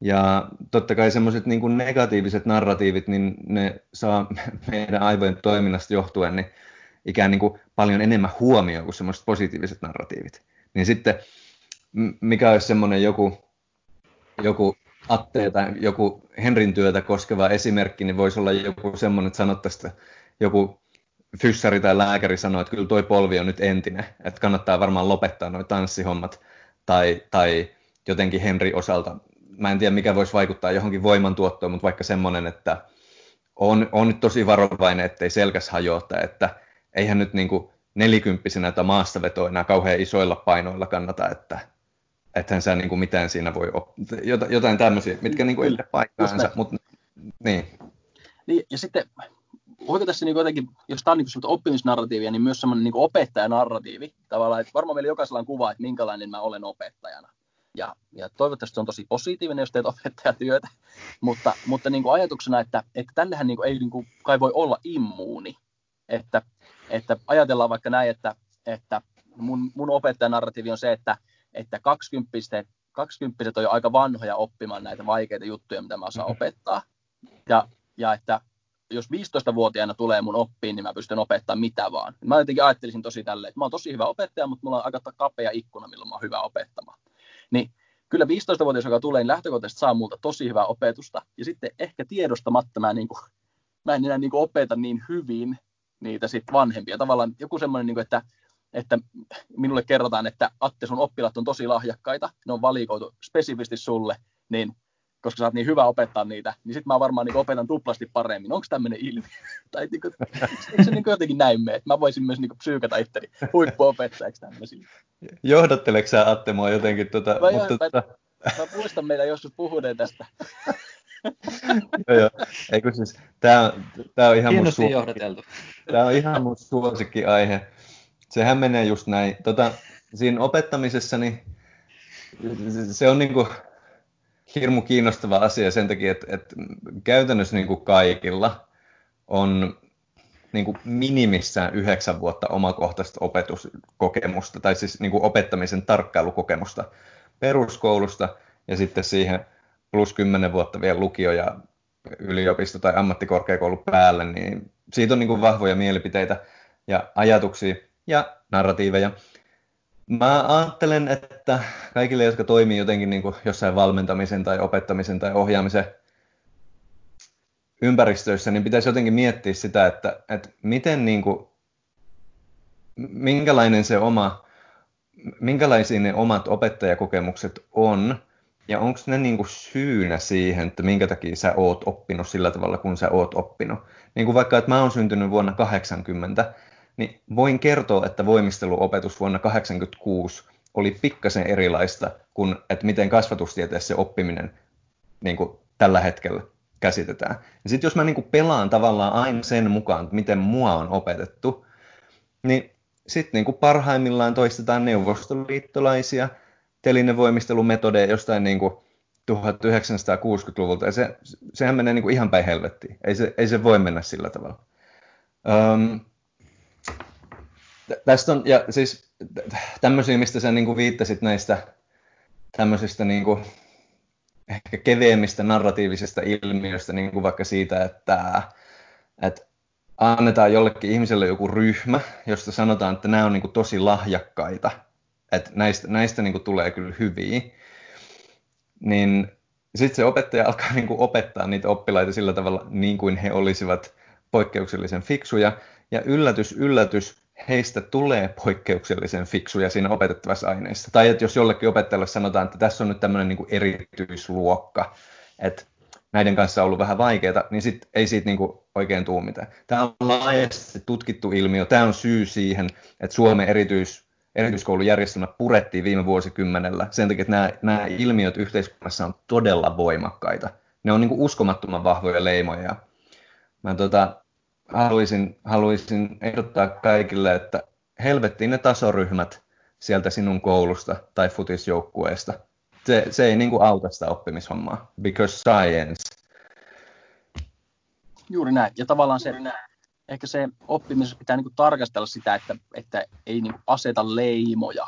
Ja totta kai semmoiset niin negatiiviset narratiivit, niin ne saa [LAUGHS] meidän aivojen toiminnasta johtuen niin ikään niin kuin paljon enemmän huomioon kuin semmoiset positiiviset narratiivit. Niin sitten, mikä olisi semmoinen joku, joku Atte tai joku Henrin työtä koskeva esimerkki, niin voisi olla joku semmoinen, että sanottaisiin, että joku fyssari tai lääkäri sanoo, että kyllä toi polvi on nyt entinen, että kannattaa varmaan lopettaa nuo tanssihommat, tai, tai jotenkin Henri osalta, mä en tiedä mikä voisi vaikuttaa johonkin voimantuottoon, mutta vaikka semmoinen, että on, on nyt tosi varovainen, ettei selkäs hajota, että eihän nyt niin kuin nelikymppisenä tai maastavetoa enää kauhean isoilla painoilla kannata, että ethän sä niin kuin mitään siinä voi oppia. Jotain tämmöisiä, mitkä niin kuin ei paikkaansa, mutta niin. niin. Ja sitten voiko tässä niin jotenkin, jos tämä on niin oppimisnarratiivia, niin myös semmoinen niin opettajanarratiivi tavallaan, että varmaan meillä jokaisella on kuva, että minkälainen mä olen opettajana. Ja, ja toivottavasti se on tosi positiivinen, jos teet opettajatyötä, [LAUGHS] mutta, mutta niin kuin ajatuksena, että, että tällähän niin kuin ei niin kuin, kai voi olla immuuni, että, että ajatellaan vaikka näin, että, että mun, mun opettajanarratiivi on se, että, että 20 20 on jo aika vanhoja oppimaan näitä vaikeita juttuja, mitä mä osaan opettaa. Ja, ja että jos 15-vuotiaana tulee mun oppiin, niin mä pystyn opettamaan mitä vaan. Mä jotenkin ajattelisin tosi tälleen, että mä oon tosi hyvä opettaja, mutta mulla on aika kapea ikkuna, milloin mä oon hyvä opettamaan. Niin kyllä 15-vuotias, joka tulee, niin lähtökohtaisesti saa multa tosi hyvää opetusta. Ja sitten ehkä tiedostamatta mä, niin kuin, mä en enää niin kuin opeta niin hyvin niitä sit vanhempia. Tavallaan joku semmoinen, niin kuin, että, että minulle kerrotaan, että Atte, sun oppilaat on tosi lahjakkaita, ne on valikoitu spesifisti sulle, niin koska sä oot niin hyvä opettaa niitä, niin sitten mä varmaan niin opetan tuplasti paremmin. Onko tämmöinen ilmiö? [LAUGHS] tai niin kuin, eikö se niin jotenkin näin mene, että mä voisin myös niin psyykata itteni huippuopettajaksi tämmöisiä? Johdatteleeko sä Atte mua jotenkin? Tuota, mä, mutta, mä, tuota... mä, muistan meidän joskus puhuneen tästä. [LAUGHS] joo, joo. Eikö siis, tää, tää on ihan mun suosikki. johdateltu. Tää on ihan mun suosikki-aihe. Sehän menee just näin. Tota, siinä opettamisessa, niin se on niinku, hirmu kiinnostava asia sen takia, että, että käytännössä niin kuin kaikilla on niin kuin minimissään yhdeksän vuotta omakohtaista opetuskokemusta, tai siis niin kuin opettamisen tarkkailukokemusta peruskoulusta, ja sitten siihen plus kymmenen vuotta vielä lukio ja yliopisto tai ammattikorkeakoulu päälle, niin siitä on niin kuin vahvoja mielipiteitä ja ajatuksia ja narratiiveja. Mä ajattelen, että kaikille, jotka toimii jotenkin niin kuin jossain valmentamisen tai opettamisen tai ohjaamisen ympäristöissä, niin pitäisi jotenkin miettiä sitä, että, että miten niin kuin, minkälainen se oma, minkälaisia ne omat opettajakokemukset on, ja onko ne niin kuin syynä siihen, että minkä takia sä oot oppinut sillä tavalla, kun sä oot oppinut. Niin kuin vaikka, että mä oon syntynyt vuonna 80, niin voin kertoa, että voimisteluopetus vuonna 1986 oli pikkasen erilaista kuin, että miten kasvatustieteessä oppiminen niin kuin tällä hetkellä käsitetään. Ja sitten jos mä niin kuin pelaan tavallaan aina sen mukaan, miten mua on opetettu, niin sitten niin parhaimmillaan toistetaan neuvostoliittolaisia telinevoimistelumetodeja jostain niin kuin 1960-luvulta, ja se, sehän menee niin kuin ihan päin helvettiin. Ei se, ei se voi mennä sillä tavalla. Um, tästä on, ja siis tämmöisiä, mistä sä niin kuin viittasit näistä tämmöisistä niin kuin, ehkä keveemmistä narratiivisista ilmiöistä, niin kuin vaikka siitä, että, että annetaan jollekin ihmiselle joku ryhmä, josta sanotaan, että nämä on niin kuin tosi lahjakkaita, että näistä, näistä niin kuin tulee kyllä hyviä, niin sitten se opettaja alkaa niin kuin opettaa niitä oppilaita sillä tavalla, niin kuin he olisivat poikkeuksellisen fiksuja, ja yllätys, yllätys, heistä tulee poikkeuksellisen fiksuja siinä opetettavassa aineessa. Tai että jos jollekin opettajalle sanotaan, että tässä on nyt tämmöinen niin erityisluokka, että näiden kanssa on ollut vähän vaikeaa, niin sit ei siitä niin oikein tule mitään. Tämä on laajasti tutkittu ilmiö. Tämä on syy siihen, että Suomen erityis, erityiskoulujärjestelmä purettiin viime vuosikymmenellä sen takia, että nämä, nämä ilmiöt yhteiskunnassa on todella voimakkaita. Ne on niin uskomattoman vahvoja leimoja. Mä tota, haluaisin, haluaisin ehdottaa kaikille, että helvettiin ne tasoryhmät sieltä sinun koulusta tai futisjoukkueesta. Se, se ei niin kuin auta sitä oppimishommaa, because science. Juuri näin. Ja tavallaan se, ehkä se oppimisessa pitää niin kuin tarkastella sitä, että, että ei niin kuin aseta leimoja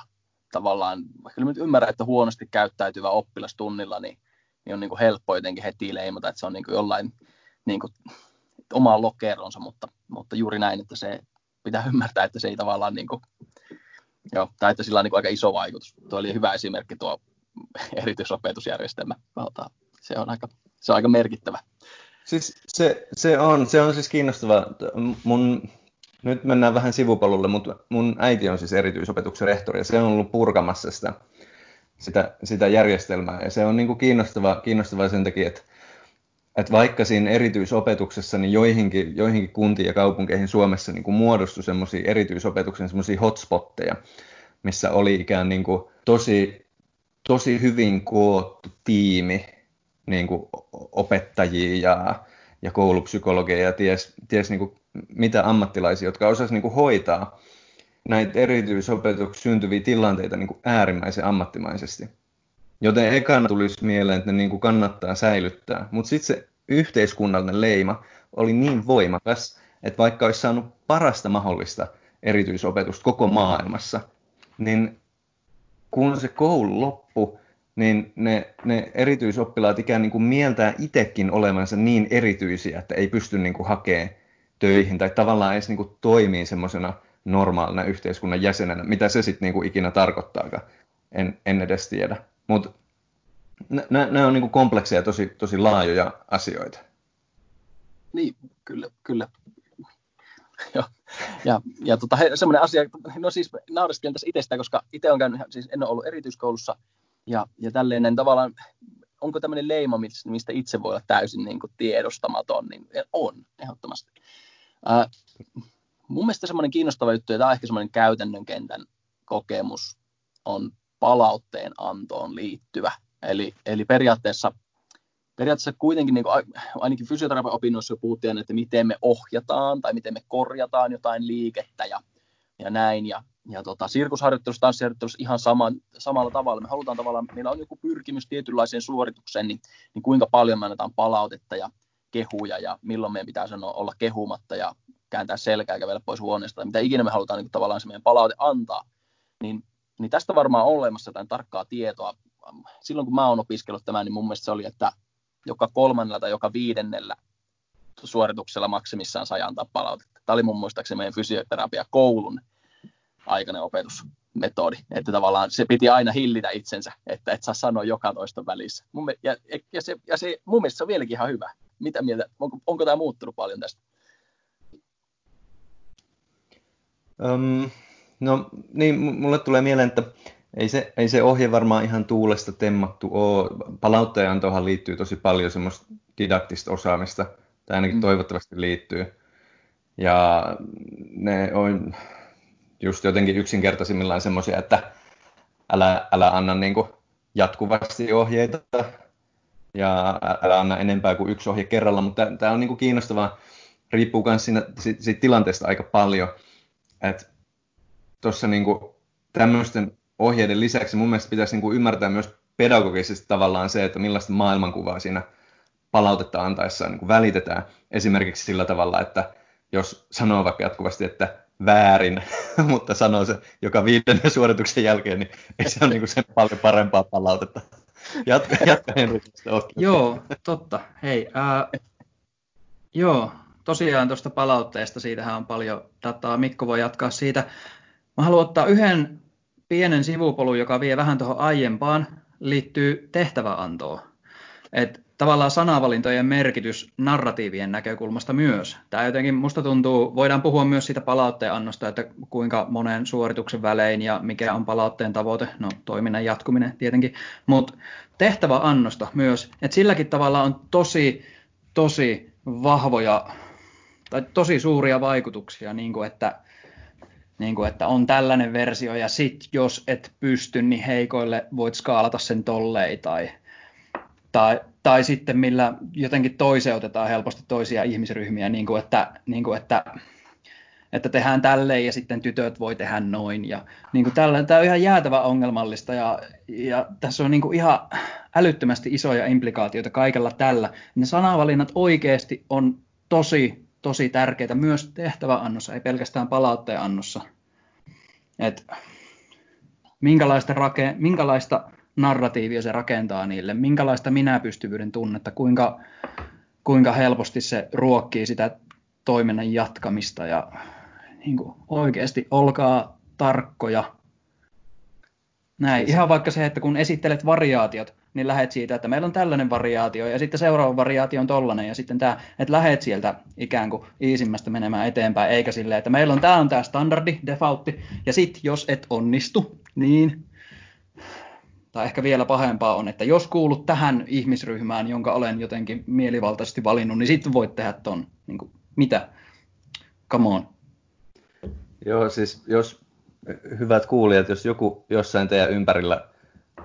tavallaan, vaikka nyt ymmärrän, että huonosti käyttäytyvä oppilas tunnilla, niin, niin on niin kuin helppo jotenkin heti leimata, että se on niin kuin jollain niin kuin omaan lokeronsa, mutta, mutta juuri näin, että se pitää [LAUGHS] ymmärtää, että se ei tavallaan niin kuin, joo, tai että sillä on niin kuin aika iso vaikutus. Tuo oli hyvä esimerkki tuo [LAUGHS] erityisopetusjärjestelmä. Se on aika, se on aika merkittävä. Siis se, se, on, se on siis kiinnostava. Mun, nyt mennään vähän sivupolulle, mutta mun äiti on siis erityisopetuksen rehtori ja se on ollut purkamassa sitä, sitä, sitä järjestelmää. Ja se on niin kuin kiinnostava, kiinnostava sen takia, että, että vaikka siinä erityisopetuksessa niin joihinkin, joihinkin kuntiin ja kaupunkeihin Suomessa niin kuin muodostui semmoisia erityisopetuksen semmoisia hotspotteja, missä oli ikään niin kuin tosi, tosi hyvin koottu tiimi niin kuin opettajia ja, ja koulupsykologeja ja ties, ties niin kuin mitä ammattilaisia, jotka osasivat niin hoitaa näitä erityisopetuksessa syntyviä tilanteita niin kuin äärimmäisen ammattimaisesti. Joten ekana tulisi mieleen, että ne niin kuin kannattaa säilyttää. Mutta sitten se yhteiskunnallinen leima oli niin voimakas, että vaikka olisi saanut parasta mahdollista erityisopetusta koko maailmassa, niin kun se koulu loppui, niin ne, ne erityisoppilaat ikään niin kuin mieltää itsekin olevansa niin erityisiä, että ei pysty niin kuin hakemaan töihin tai tavallaan edes niin kuin toimii semmoisena normaalina yhteiskunnan jäsenenä, mitä se sitten niin ikinä tarkoittaakaan, en, en edes tiedä. Mutta nämä on niin kuin komplekseja, tosi, tosi laajoja asioita. Niin, kyllä, kyllä. ja, ja, ja tota, semmoinen asia, no siis naureskelen tässä itsestä, koska itse on käynyt, siis en ole ollut erityiskoulussa, ja, ja tälleen niin tavallaan, onko tämmöinen leima, mistä itse voi olla täysin niin kuin tiedostamaton, niin on, ehdottomasti. Ää, mun mielestä semmoinen kiinnostava juttu, ja tämä on ehkä semmoinen käytännön kentän kokemus, on palautteen antoon liittyvä. Eli, eli periaatteessa, periaatteessa kuitenkin niin kuin, ainakin fysioterapian opinnoissa puhuttiin, että miten me ohjataan tai miten me korjataan jotain liikettä ja, ja näin. Ja, ja tota, sirkusharjoittelussa, tanssiharjoittelussa ihan sama, samalla tavalla. Me halutaan tavallaan, meillä on joku pyrkimys tietynlaiseen suoritukseen, niin, niin kuinka paljon me annetaan palautetta ja kehuja ja milloin meidän pitää sanoa olla kehumatta ja kääntää selkää ja kävellä pois huoneesta mitä ikinä me halutaan niin tavallaan se meidän palaute antaa. Niin, niin tästä varmaan on olemassa jotain tarkkaa tietoa. Silloin kun mä oon opiskellut tämän, niin mun mielestä se oli, että joka kolmannella tai joka viidennellä suorituksella maksimissaan sai antaa palautetta. Tämä oli mun muistaakseni meidän fysioterapia koulun aikainen opetusmetodi, että tavallaan se piti aina hillitä itsensä, että et saa sanoa joka toista välissä. Mun, ja, ja, se, ja se, mun mielestä se on vieläkin ihan hyvä. Mitä mieltä, onko, onko tämä muuttunut paljon tästä? Um, no niin, mulle tulee mieleen, että ei se, ei se ohje varmaan ihan tuulesta temmattu ole. Palauttajantohan liittyy tosi paljon semmoista didaktista osaamista, tai ainakin mm. toivottavasti liittyy. Ja ne on just jotenkin yksinkertaisimmillaan semmoisia, että älä, älä anna niin kuin jatkuvasti ohjeita ja älä anna enempää kuin yksi ohje kerralla, mutta tämä on niin kuin kiinnostavaa, riippuu myös siinä, siitä, siitä tilanteesta aika paljon, että tuossa niin tämmöisten ohjeiden lisäksi mun mielestä pitäisi niin kuin ymmärtää myös pedagogisesti tavallaan se, että millaista maailmankuvaa siinä palautetta antaessaan niin kuin välitetään. Esimerkiksi sillä tavalla, että jos sanoo vaikka jatkuvasti, että väärin, [LAUGHS] mutta sanoo se joka viidennen suorituksen jälkeen, niin ei se ole niin sen paljon parempaa palautetta. Jatka, jatka Henrik. Joo, totta. Hei, ää, joo, tosiaan tuosta palautteesta, siitähän on paljon dataa. Mikko voi jatkaa siitä. Mä haluan ottaa yhden pienen sivupolun, joka vie vähän tuohon aiempaan, liittyy tehtäväantoon. Et tavallaan sanavalintojen merkitys narratiivien näkökulmasta myös. Tämä jotenkin musta tuntuu, voidaan puhua myös siitä palautteen annosta, että kuinka monen suorituksen välein ja mikä on palautteen tavoite, no toiminnan jatkuminen tietenkin, mutta tehtävä annosta myös, että silläkin tavalla on tosi, tosi vahvoja tai tosi suuria vaikutuksia, niin kuin että niin kuin, että on tällainen versio ja sit jos et pysty, niin heikoille voit skaalata sen tollei tai, tai, tai sitten millä jotenkin toiseutetaan helposti toisia ihmisryhmiä, niin kuin, että, niin kuin, että että tehdään tälleen ja sitten tytöt voi tehdä noin. Ja niin kuin tällä, tämä on ihan jäätävä ongelmallista ja, ja tässä on niin kuin ihan älyttömästi isoja implikaatioita kaikella tällä. Ne sanavalinnat oikeasti on tosi, tosi tärkeitä. Myös tehtäväannossa, ei pelkästään palautteen annossa. Et minkälaista, rake, minkälaista narratiivia se rakentaa niille, minkälaista minäpystyvyyden tunnetta, kuinka, kuinka helposti se ruokkii sitä toiminnan jatkamista? Ja niin kuin oikeasti olkaa tarkkoja. Näin, siis... ihan vaikka se, että kun esittelet variaatiot, niin lähet siitä, että meillä on tällainen variaatio ja sitten seuraava variaatio on tollainen ja sitten tämä, että lähet sieltä ikään kuin iisimmästä menemään eteenpäin, eikä silleen, että meillä on tämä on tämä standardi, defaultti ja sitten jos et onnistu, niin tai ehkä vielä pahempaa on, että jos kuulut tähän ihmisryhmään, jonka olen jotenkin mielivaltaisesti valinnut, niin sitten voit tehdä ton. Niin kuin, mitä? Come on. Joo, siis jos hyvät kuulijat, jos joku jossain teidän ympärillä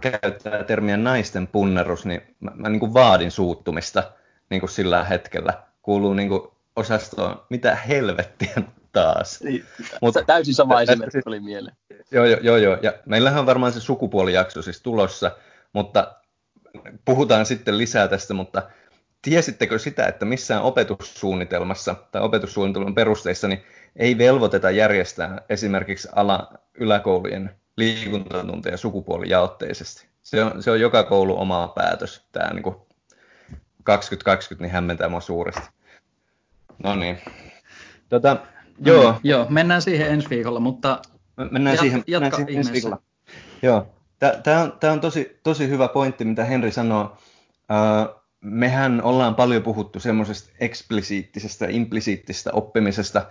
käyttää termiä naisten punnerus, niin mä, mä niin kuin vaadin suuttumista niin kuin sillä hetkellä. Kuuluu niin kuin osastoon, mitä helvettiä taas. Niin, Mutta täysin sama esimerkki tuli mieleen. Joo, joo, joo, joo. Ja meillähän on varmaan se sukupuolijakso siis tulossa, mutta puhutaan sitten lisää tästä, mutta tiesittekö sitä, että missään opetussuunnitelmassa tai opetussuunnitelman perusteissa niin ei velvoiteta järjestää esimerkiksi ala yläkoulujen liikuntatunteja sukupuolijaotteisesti. Se on, se on joka koulu oma päätös. Tämä niin 2020 niin hämmentää mua suuresti. No niin. Tota, joo. Mm, joo, mennään siihen ensi viikolla, mutta mennään jat, siihen, jatka mennään siihen ensi viikolla. Joo, tämä on, tää on tosi, tosi hyvä pointti, mitä Henri sanoo. Uh, mehän ollaan paljon puhuttu semmoisesta eksplisiittisestä, implisiittisestä oppimisesta.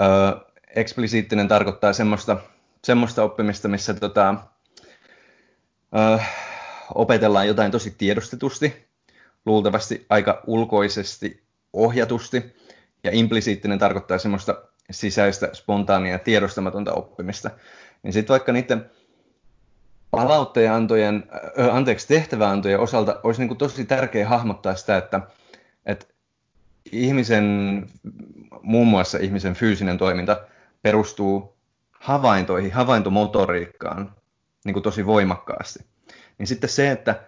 Ö, eksplisiittinen tarkoittaa semmoista, semmoista oppimista, missä tota, ö, opetellaan jotain tosi tiedostetusti, luultavasti aika ulkoisesti ohjatusti, ja implisiittinen tarkoittaa semmoista sisäistä, spontaania, tiedostamatonta oppimista. Niin sitten vaikka niiden palautteenantojen, anteeksi, tehtäväantojen osalta olisi niin kuin tosi tärkeää hahmottaa sitä, että, että ihmisen, muun muassa ihmisen fyysinen toiminta perustuu havaintoihin, havaintomotoriikkaan niin kuin tosi voimakkaasti. Niin sitten se, että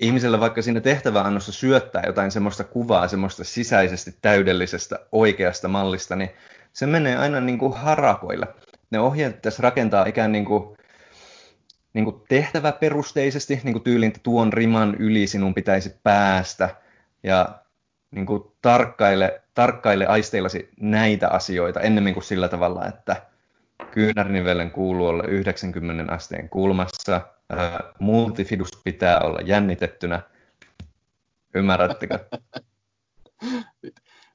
ihmiselle vaikka siinä tehtäväannossa syöttää jotain semmoista kuvaa, semmoista sisäisesti täydellisestä oikeasta mallista, niin se menee aina niin kuin harakoille. Ne ohjeet tässä rakentaa ikään niin kuin niin kuin tehtäväperusteisesti, niin kuin tyylin, että tuon riman yli sinun pitäisi päästä ja niin kuin tarkkaile, tarkkaile aisteillasi näitä asioita ennemmin kuin sillä tavalla, että kyynärnivelen kuuluu olla 90 asteen kulmassa, ää, multifidus pitää olla jännitettynä. Ymmärrättekö? [LAUGHS]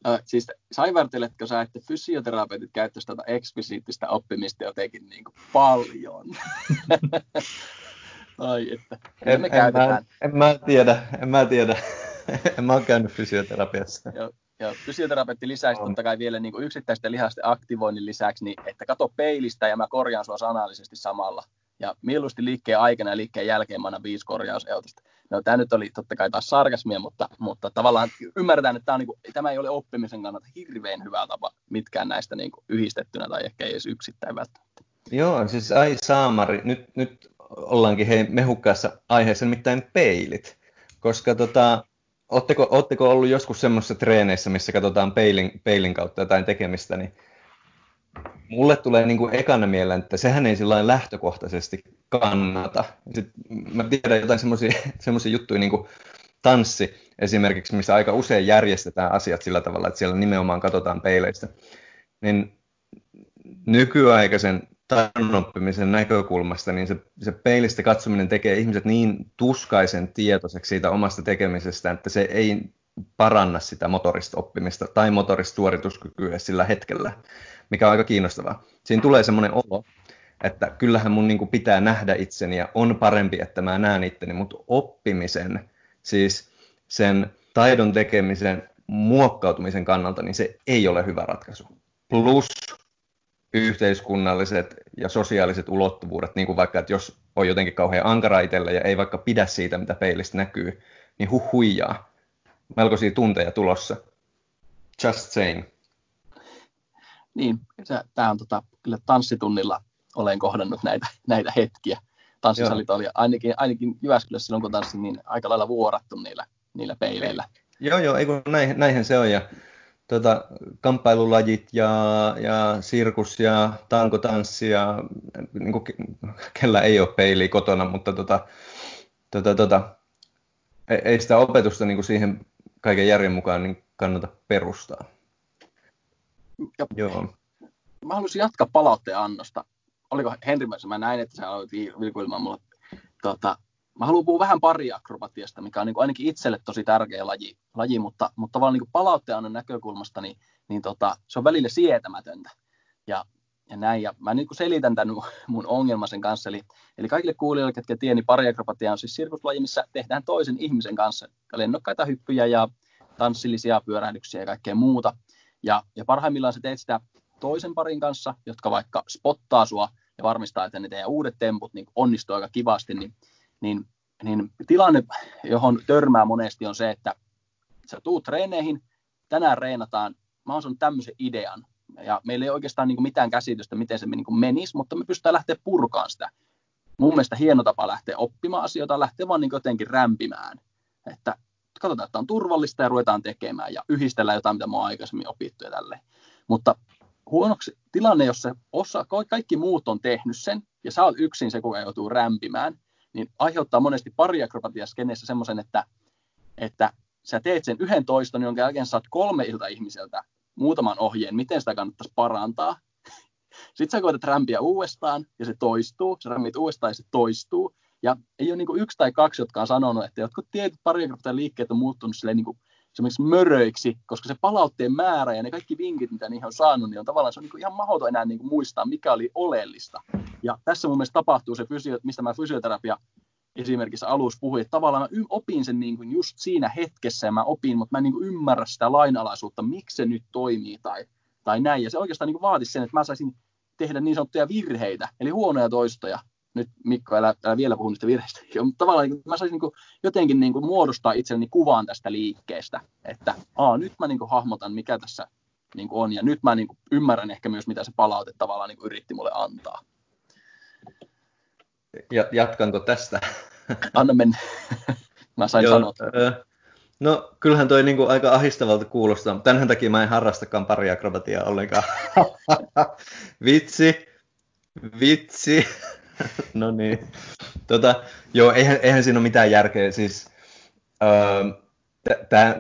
Äh, siis saivarteletko sä, että fysioterapeutit käyttäisivät tätä eksplisiittistä oppimista jotenkin niin kuin paljon? [LAUGHS] Ai, että en, me en, käytetään. Mä, en mä tiedä, en mä tiedä. [LAUGHS] en mä ole käynyt fysioterapiassa. Joo, ja fysioterapeutti lisäisi on. totta kai vielä niin kuin yksittäisten lihasten aktivoinnin lisäksi, niin että kato peilistä ja mä korjaan sua sanallisesti samalla. Ja mieluusti liikkeen aikana ja liikkeen jälkeen mä annan viisi korjauseutosta. No tämä nyt oli totta kai taas sarkasmia, mutta, mutta tavallaan ymmärretään, että tämä, on niin kuin, tämä ei ole oppimisen kannalta hirveän hyvä tapa mitkään näistä niin kuin yhdistettynä tai ehkä ei edes yksittäin välttämättä. Joo, siis ai saamari, nyt, nyt ollaankin hei mehukkaassa aiheessa, nimittäin peilit. Koska tota, ootteko, ootteko ollut joskus semmoisessa treeneissä, missä katsotaan peilin, peilin kautta jotain tekemistä, niin mulle tulee niin kuin ekana mieleen, että sehän ei sillä lähtökohtaisesti kannata. Sitten mä tiedän jotain semmoisia [LAUGHS] juttuja niin kuin tanssi esimerkiksi, missä aika usein järjestetään asiat sillä tavalla, että siellä nimenomaan katsotaan peileistä. Niin nykyaikaisen taidon näkökulmasta, niin se, se peilistä katsominen tekee ihmiset niin tuskaisen tietoiseksi siitä omasta tekemisestä, että se ei paranna sitä motorista oppimista tai motorista suorituskykyä sillä hetkellä mikä on aika kiinnostavaa. Siinä tulee semmoinen olo, että kyllähän mun niin pitää nähdä itseni ja on parempi, että mä näen itteni, mutta oppimisen, siis sen taidon tekemisen muokkautumisen kannalta, niin se ei ole hyvä ratkaisu. Plus yhteiskunnalliset ja sosiaaliset ulottuvuudet, niin kuin vaikka, että jos on jotenkin kauhean ankara itselle ja ei vaikka pidä siitä, mitä peilistä näkyy, niin huh huijaa. Melkoisia tunteja tulossa. Just saying. Niin, tämä on tota, kyllä tanssitunnilla olen kohdannut näitä, näitä hetkiä. Tanssisalit oli ainakin, ainakin Jyväskylässä silloin, kun tanssin, niin aika lailla vuorattu niillä, niillä peileillä. Joo, joo, ei kun näin, näinhän se on. Ja tuota, kamppailulajit ja, ja sirkus ja tankotanssi ja niin kuin, kellä ei ole peiliä kotona, mutta tota, tota, tota, ei sitä opetusta niin kuin siihen kaiken järjen mukaan niin kannata perustaa. Ja, Joo. Mä haluaisin jatkaa palautteen annosta. Oliko Henri, mä näin, että sä aloit vilkuilemaan mulle. Tota, mä haluan puhua vähän pari akrobatiasta, mikä on niin kuin ainakin itselle tosi tärkeä laji, laji mutta, mutta tavallaan niin palautteen näkökulmasta, niin, niin tota, se on välillä sietämätöntä. Ja, ja näin, ja mä niin kuin selitän tämän mun ongelman sen kanssa, eli, eli kaikille kuulijoille, ketkä tiedät, niin pariakrobatia on siis sirkuslaji, missä tehdään toisen ihmisen kanssa lennokkaita hyppyjä ja tanssillisia pyörähdyksiä ja kaikkea muuta. Ja, ja parhaimmillaan sä teet sitä toisen parin kanssa, jotka vaikka spottaa sua ja varmistaa, että ne teidän uudet temput niin onnistuu aika kivasti, niin, niin, niin tilanne, johon törmää monesti on se, että sä tuut treeneihin, tänään reenataan, mä oon tämmöisen idean, ja meillä ei oikeastaan niin mitään käsitystä, miten se niin menisi, mutta me pystytään lähteä purkaan sitä. Mun mielestä hieno tapa lähteä oppimaan asioita, lähteä vaan niin jotenkin rämpimään. Että katsotaan, että on turvallista ja ruvetaan tekemään ja yhdistellään jotain, mitä mä oon aikaisemmin opittu ja tälleen. Mutta huonoksi tilanne, jos se osa, kaikki muut on tehnyt sen ja sä oot yksin se, kuka joutuu rämpimään, niin aiheuttaa monesti pari akrobatiaskenessä semmoisen, että, että sä teet sen yhden toiston, jonka jälkeen saat kolme ilta ihmiseltä muutaman ohjeen, miten sitä kannattaisi parantaa. [LAUGHS] Sitten sä koetat rämpiä uudestaan ja se toistuu, sä rämpit uudestaan ja se toistuu. Ja ei ole niin yksi tai kaksi, jotka on sanonut, että jotkut tietyt pariakrobatia liikkeet on muuttunut silleen niin semmoiksi möröiksi, koska se palautteen määrä ja ne kaikki vinkit, mitä niihin on saanut, niin on tavallaan se on niin ihan mahdoton enää niin kuin muistaa, mikä oli oleellista. Ja tässä mun mielestä tapahtuu se, fysio, mistä mä fysioterapia esimerkiksi alussa puhuin, että tavallaan mä opin sen niin kuin just siinä hetkessä ja mä opin, mutta mä en niin kuin ymmärrä sitä lainalaisuutta, miksi se nyt toimii tai, tai näin. Ja se oikeastaan niin kuin vaatisi sen, että mä saisin tehdä niin sanottuja virheitä, eli huonoja toistoja, nyt Mikko, älä, älä vielä puhu niistä virheistä, mutta tavallaan niin mä saisin niin jotenkin niin kuin muodostaa itselleni kuvan tästä liikkeestä, että aa, nyt mä niin kuin hahmotan, mikä tässä niin kuin on, ja nyt mä niin kuin ymmärrän ehkä myös, mitä se palaute tavallaan niin kuin yritti mulle antaa. Ja, jatkanko tästä? [LAUGHS] Anna mennä. [LAUGHS] mä sain Joo, sanoa. No, kyllähän toi niinku aika ahistavalta kuulostaa, mutta tämänhän takia mä en harrastakaan pari akrobatiaa ollenkaan. [LAUGHS] vitsi, vitsi. [LAUGHS] no niin. Tota, joo, eihän, eihän siinä ole mitään järkeä. Siis, öö,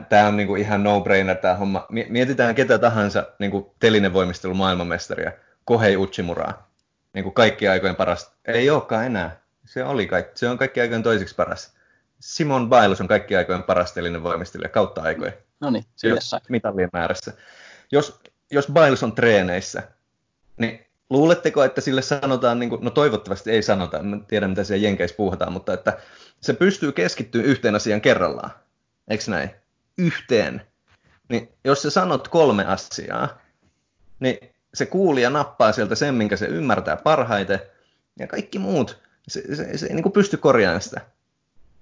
Tämä on niinku ihan no-brainer tämä homma. Mietitään ketä tahansa niinku telinevoimistelu maailmanmestaria, Kohei Uchimuraa. Niinku kaikki aikojen paras. Ei olekaan enää. Se, oli kaikki, se on kaikki aikojen toiseksi paras. Simon Biles on kaikki aikojen paras telinevoimistelija kautta aikojen. No niin, Mitallien määrässä. Jos, jos Biles on treeneissä, niin luuletteko, että sille sanotaan, niin kuin, no toivottavasti ei sanota, en tiedä mitä siellä Jenkeissä puhutaan, mutta että se pystyy keskittymään yhteen asiaan kerrallaan. Eikö näin? Yhteen. Niin jos sä sanot kolme asiaa, niin se kuulija nappaa sieltä sen, minkä se ymmärtää parhaiten, ja kaikki muut, se, se, se ei niin kuin pysty korjaamaan sitä.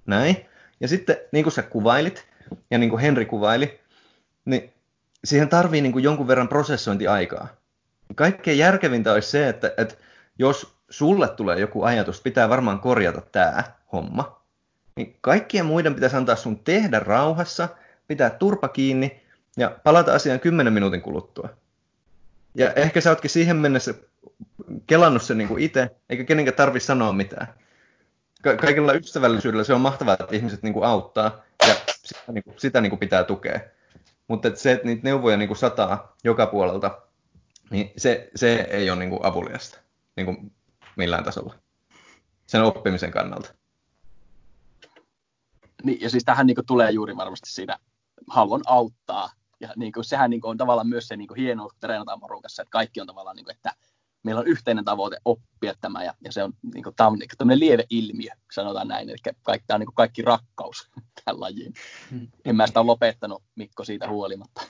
Näin. Ja sitten, niin kuin sä kuvailit, ja niin kuin Henri kuvaili, niin siihen tarvii niin kuin jonkun verran prosessointiaikaa. Kaikkein järkevintä olisi se, että, että jos sulle tulee joku ajatus, pitää varmaan korjata tämä homma, niin kaikkien muiden pitäisi antaa sun tehdä rauhassa, pitää turpa kiinni ja palata asiaan 10 minuutin kuluttua. Ja ehkä sä ootkin siihen mennessä kelannut sen niin itse, eikä kenenkään tarvitse sanoa mitään. Ka- kaikilla ystävällisyydellä se on mahtavaa, että ihmiset niin kuin auttaa ja sitä, niin kuin, sitä niin kuin pitää tukea. Mutta että se, että niitä neuvoja niin kuin sataa joka puolelta, niin se, se ei ole niin kuin avuliasta niin kuin millään tasolla sen oppimisen kannalta. Niin, ja siis tähän niin kuin tulee juuri varmasti siinä, haluan auttaa. Ja niin kuin, sehän niin kuin, on tavallaan myös se niin kuin, hieno, kun treenataan porukassa, että kaikki on tavallaan, niin kuin, että meillä on yhteinen tavoite oppia tämä, ja, ja se on, niin kuin, tämä on niin kuin, lieve ilmiö, sanotaan näin, eli kaikki, tämä on niin kuin, kaikki rakkaus [LAUGHS] tähän lajiin. Hmm. En mä sitä ole lopettanut, Mikko, siitä huolimatta.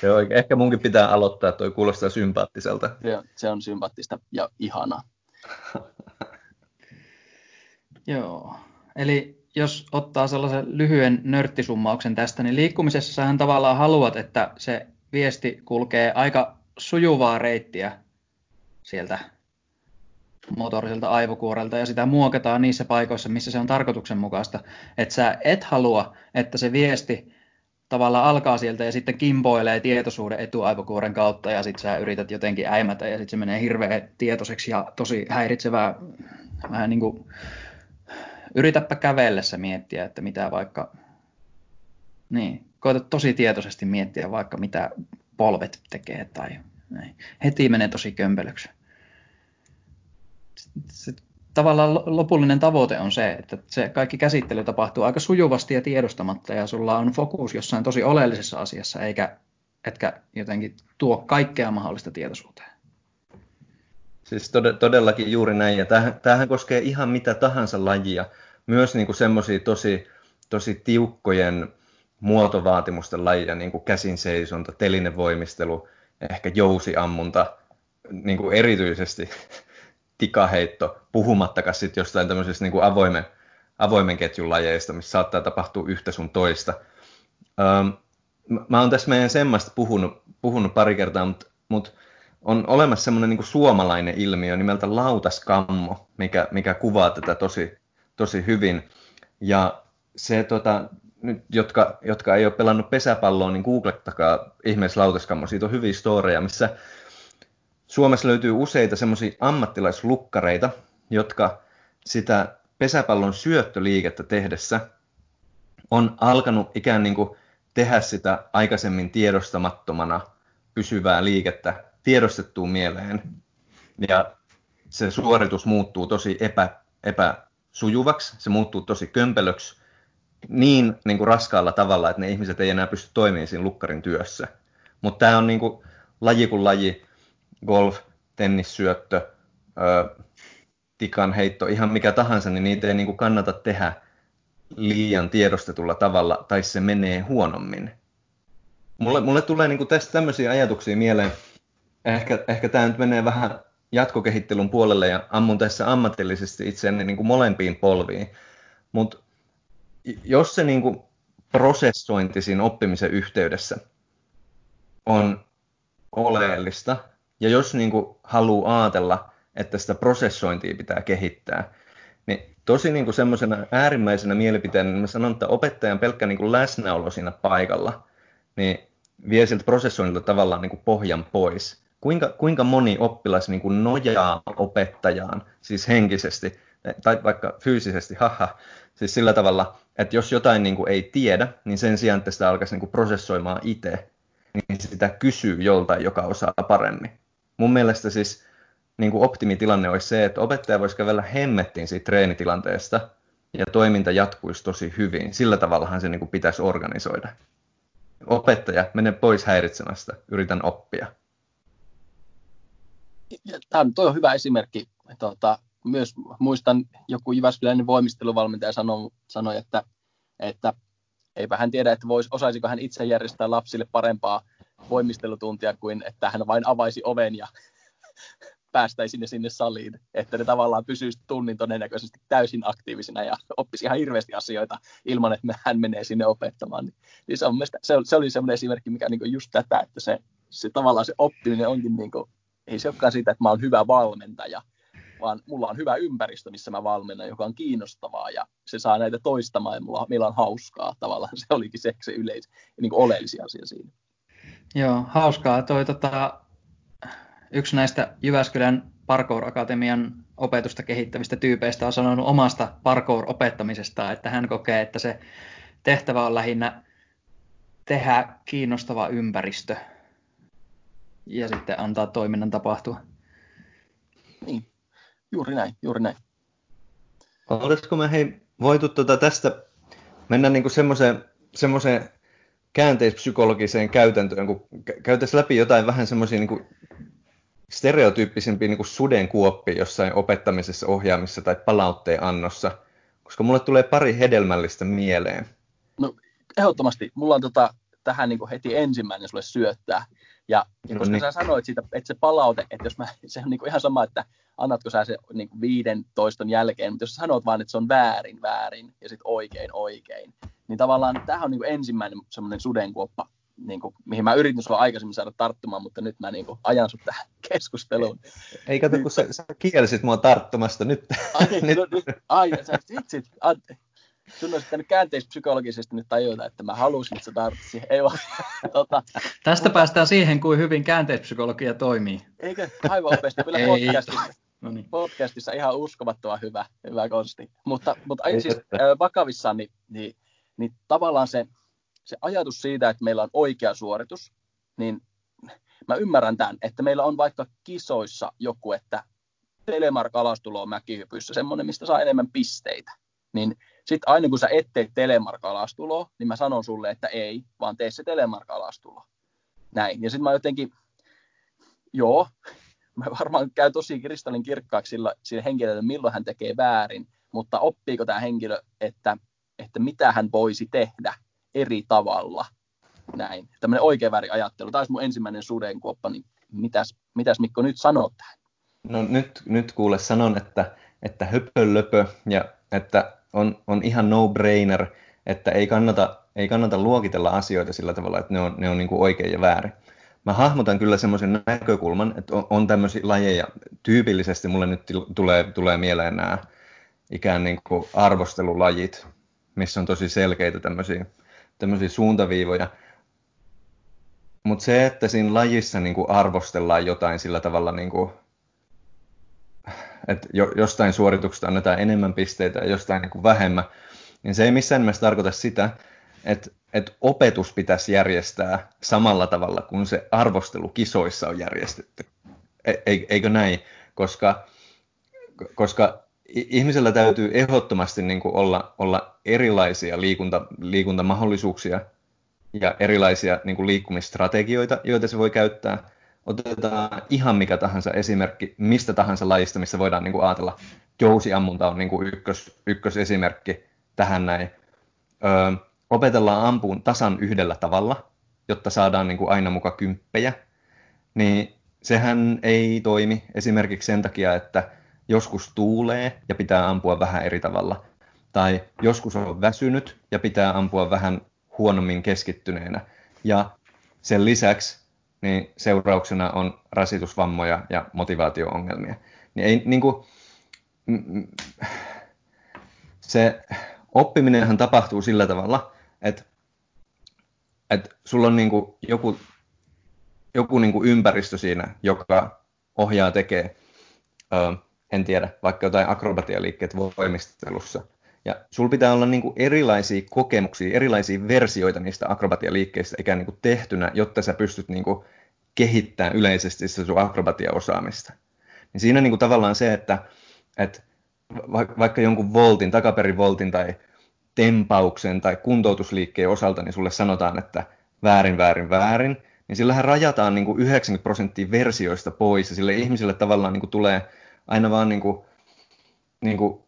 Se on, ehkä munkin pitää aloittaa, toi kuulostaa sympaattiselta. Se on, se on sympaattista ja ihanaa. [LAUGHS] Joo, eli jos ottaa sellaisen lyhyen nörttisummauksen tästä, niin liikkumisessa sähän tavallaan haluat, että se viesti kulkee aika sujuvaa reittiä sieltä motoriselta aivokuorelta ja sitä muokataan niissä paikoissa, missä se on tarkoituksenmukaista. Että sä et halua, että se viesti tavallaan alkaa sieltä ja sitten kimpoilee tietoisuuden etuaivokuoren kautta ja sitten sä yrität jotenkin äimätä ja sitten se menee hirveän tietoiseksi ja tosi häiritsevää. Vähän niin kuin yritäpä kävellessä miettiä, että mitä vaikka, niin, koeta tosi tietoisesti miettiä vaikka mitä polvet tekee tai näin. Heti menee tosi kömpelöksi se tavallaan lopullinen tavoite on se, että se kaikki käsittely tapahtuu aika sujuvasti ja tiedostamatta ja sulla on fokus jossain tosi oleellisessa asiassa, eikä etkä jotenkin tuo kaikkea mahdollista tietoisuuteen. Siis tod- todellakin juuri näin, ja tämähän, tämähän koskee ihan mitä tahansa lajia, myös niin semmoisia tosi, tosi tiukkojen muotovaatimusten lajia, niin kuin käsinseisonta, telinevoimistelu, ehkä jousiammunta, niin kuin erityisesti tikaheitto, puhumattakaan sitten jostain tämmöisestä niin kuin avoimen, avoimen ketjun lajeista, missä saattaa tapahtua yhtä sun toista. Ähm, mä oon tässä meidän semmasta puhunut, puhunut pari kertaa, mutta mut on olemassa semmoinen niin suomalainen ilmiö nimeltä lautaskammo, mikä, mikä kuvaa tätä tosi, tosi hyvin. Ja se, tota, nyt, jotka, jotka ei ole pelannut pesäpalloa, niin googlettakaa ihmeessä lautaskammo. Siitä on hyviä storeja, missä Suomessa löytyy useita semmoisia ammattilaislukkareita, jotka sitä pesäpallon syöttöliikettä tehdessä on alkanut ikään niin kuin tehdä sitä aikaisemmin tiedostamattomana pysyvää liikettä tiedostettuun mieleen. Ja se suoritus muuttuu tosi epä, epäsujuvaksi, se muuttuu tosi kömpelöksi niin, niin kuin raskaalla tavalla, että ne ihmiset ei enää pysty toimimaan siinä lukkarin työssä. Mutta tämä on niin kuin laji kuin laji golf, tennissyöttö, tikan heitto, ihan mikä tahansa, niin niitä ei niin kuin kannata tehdä liian tiedostetulla tavalla, tai se menee huonommin. Mulle, mulle tulee niin kuin tästä tämmöisiä ajatuksia mieleen. Ehkä, ehkä tämä nyt menee vähän jatkokehittelun puolelle ja ammun tässä ammatillisesti itseäni niin kuin molempiin polviin. Mutta jos se niin kuin prosessointi siinä oppimisen yhteydessä on oleellista, ja jos niin kuin haluaa ajatella, että sitä prosessointia pitää kehittää, niin tosi niin kuin semmoisena äärimmäisenä mielipiteenä niin mä sanon, että opettajan pelkkä niin kuin läsnäolo siinä paikalla, niin vie siltä prosessoinnilta tavallaan niin kuin pohjan pois. Kuinka, kuinka moni oppilas niin kuin nojaa opettajaan, siis henkisesti, tai vaikka fyysisesti, haha, siis sillä tavalla, että jos jotain niin kuin ei tiedä, niin sen sijaan, että sitä alkaisi niin kuin prosessoimaan itse, niin sitä kysyy joltain, joka osaa paremmin mun mielestä siis niin kuin optimitilanne olisi se, että opettaja voisi kävellä hemmettiin siitä treenitilanteesta ja toiminta jatkuisi tosi hyvin. Sillä tavallahan se niin kuin pitäisi organisoida. Opettaja, mene pois häiritsemästä, yritän oppia. Tämä toi on hyvä esimerkki. Tuota, myös muistan joku Jyväskyläinen voimisteluvalmentaja sanoi, sanoi että, että eipä hän tiedä, että vois, osaisiko hän itse järjestää lapsille parempaa voimistelutuntia kuin että hän vain avaisi oven ja [LAUGHS] päästäisi ne sinne saliin, että ne tavallaan pysyisi tunnin todennäköisesti täysin aktiivisina ja oppisi ihan hirveästi asioita ilman, että hän menee sinne opettamaan. Niin, niin se, on mielestä, se, se oli semmoinen esimerkki, mikä niin just tätä, että se, se tavallaan se oppiminen onkin, niin kuin, ei se olekaan siitä, että mä oon hyvä valmentaja, vaan mulla on hyvä ympäristö, missä mä valmennan, joka on kiinnostavaa ja se saa näitä toistamaan ja mulla, meillä on hauskaa tavallaan. [LAUGHS] Se olikin se, se yleis, niin kuin oleellisia asia siinä. Joo, hauskaa. Toi, tota, yksi näistä Jyväskylän Parkour Akatemian opetusta kehittävistä tyypeistä on sanonut omasta parkour-opettamisesta, että hän kokee, että se tehtävä on lähinnä tehdä kiinnostava ympäristö ja sitten antaa toiminnan tapahtua. Niin, juuri näin, juuri näin. Olisiko me hei voitu tuota tästä mennä niinku semmoiseen, semmoiseen käänteispsykologiseen käytäntöön, kun käytäisiin läpi jotain vähän semmoisia niin stereotyyppisempiä niin sudenkuoppia jossain opettamisessa, ohjaamisessa tai palautteen annossa, koska mulle tulee pari hedelmällistä mieleen. No ehdottomasti. Mulla on tota, tähän niin heti ensimmäinen sulle syöttää. Ja, No koska niin. sä sanoit siitä, että se palaute, että jos mä, [LAUGHS] se on niin kuin ihan sama, että annatko sä se niin kuin viiden toiston jälkeen, mutta jos sä sanot vaan, että se on väärin, väärin ja sitten oikein, oikein, niin tavallaan tämähän on niin kuin ensimmäinen semmoinen sudenkuoppa, niin kuin, mihin mä yritin sulla aikaisemmin saada tarttumaan, mutta nyt mä niin kuin ajan sut tähän [LAUGHS] keskusteluun. Ei kato, kun sä, sä kielsit mua tarttumasta nyt. Ai, [LAUGHS] nyt. no, nyt, ai sä vitsit. Sun olisi pitänyt käänteispsykologisesti nyt tajuta, että mä halusin, että sä. Ei vaan, [LAUGHS] tota, Tästä päästään siihen, kuin hyvin käänteispsykologia toimii. eikö aivan upeasti, kyllä Ei. podcastissa, No niin. podcastissa ihan uskomattoman hyvä, hyvä konsti. Mutta, mutta Ei siis että. vakavissaan, niin, niin, niin tavallaan se, se ajatus siitä, että meillä on oikea suoritus, niin mä ymmärrän tämän, että meillä on vaikka kisoissa joku, että Telemark alastulo on mäkihypyssä, semmoinen, mistä saa enemmän pisteitä. Niin sitten aina kun sä et tee Telemark niin mä sanon sulle, että ei, vaan tee se Telemark. Näin. Ja sitten mä jotenkin, joo, [LAUGHS] mä varmaan käy tosi kristallin kirkkaaksi sillä, sillä henkilöllä, milloin hän tekee väärin, mutta oppiiko tämä henkilö, että, että mitä hän voisi tehdä eri tavalla. Näin. Tämmöinen oikein väärin ajattelu. Tämä olisi mun ensimmäinen sudenkuoppa, niin mitäs, mitäs Mikko nyt sanoo tähän? No nyt, nyt kuule sanon, että, että höpölöpö ja että on, on ihan no-brainer, että ei kannata, ei kannata luokitella asioita sillä tavalla, että ne on, ne on niin kuin oikein ja väärin. Mä hahmotan kyllä semmoisen näkökulman, että on, on tämmöisiä lajeja, tyypillisesti mulle nyt tulee, tulee mieleen nämä ikään niin kuin arvostelulajit, missä on tosi selkeitä tämmöisiä, tämmöisiä suuntaviivoja. Mutta se, että siinä lajissa niin kuin arvostellaan jotain sillä tavalla, niin kuin, että jo, jostain suorituksesta annetaan enemmän pisteitä ja jostain niin kuin vähemmän, niin se ei missään nimessä tarkoita sitä, että, että opetus pitäisi järjestää samalla tavalla kuin se arvostelu kisoissa on järjestetty. E, e- eikö näin? Koska, koska ihmisellä täytyy ehdottomasti niin kuin olla, olla erilaisia liikunta, liikuntamahdollisuuksia ja erilaisia niin kuin liikkumistrategioita, joita se voi käyttää. Otetaan ihan mikä tahansa esimerkki mistä tahansa lajista, missä voidaan niin kuin ajatella, jousiammunta on niin kuin ykkös, ykkösesimerkki tähän näin. Öö, opetellaan ampuun tasan yhdellä tavalla, jotta saadaan niin kuin aina muka kymppejä, niin sehän ei toimi esimerkiksi sen takia, että joskus tuulee ja pitää ampua vähän eri tavalla. Tai joskus on väsynyt ja pitää ampua vähän huonommin keskittyneenä. Ja sen lisäksi niin seurauksena on rasitusvammoja ja motivaatio-ongelmia. Niin ei, niin kuin, se oppiminenhan tapahtuu sillä tavalla, että, että sulla on niin kuin joku, joku niin kuin ympäristö siinä, joka ohjaa tekee, ö, en tiedä, vaikka jotain akrobatialiikkeet voimistelussa. Ja sulla pitää olla niin kuin erilaisia kokemuksia, erilaisia versioita niistä akrobatialiikkeistä ikään niin kuin tehtynä, jotta sä pystyt niin kuin kehittämään yleisesti sitä sun akrobatiaosaamista. Niin siinä niin kuin tavallaan se, että, että va- vaikka jonkun voltin, takaperin voltin tai tempauksen tai kuntoutusliikkeen osalta, niin sulle sanotaan, että väärin, väärin, väärin, niin sillähän rajataan niin kuin 90 prosenttia versioista pois ja sille ihmiselle tavallaan niin kuin tulee aina vaan niin kuin, niin kuin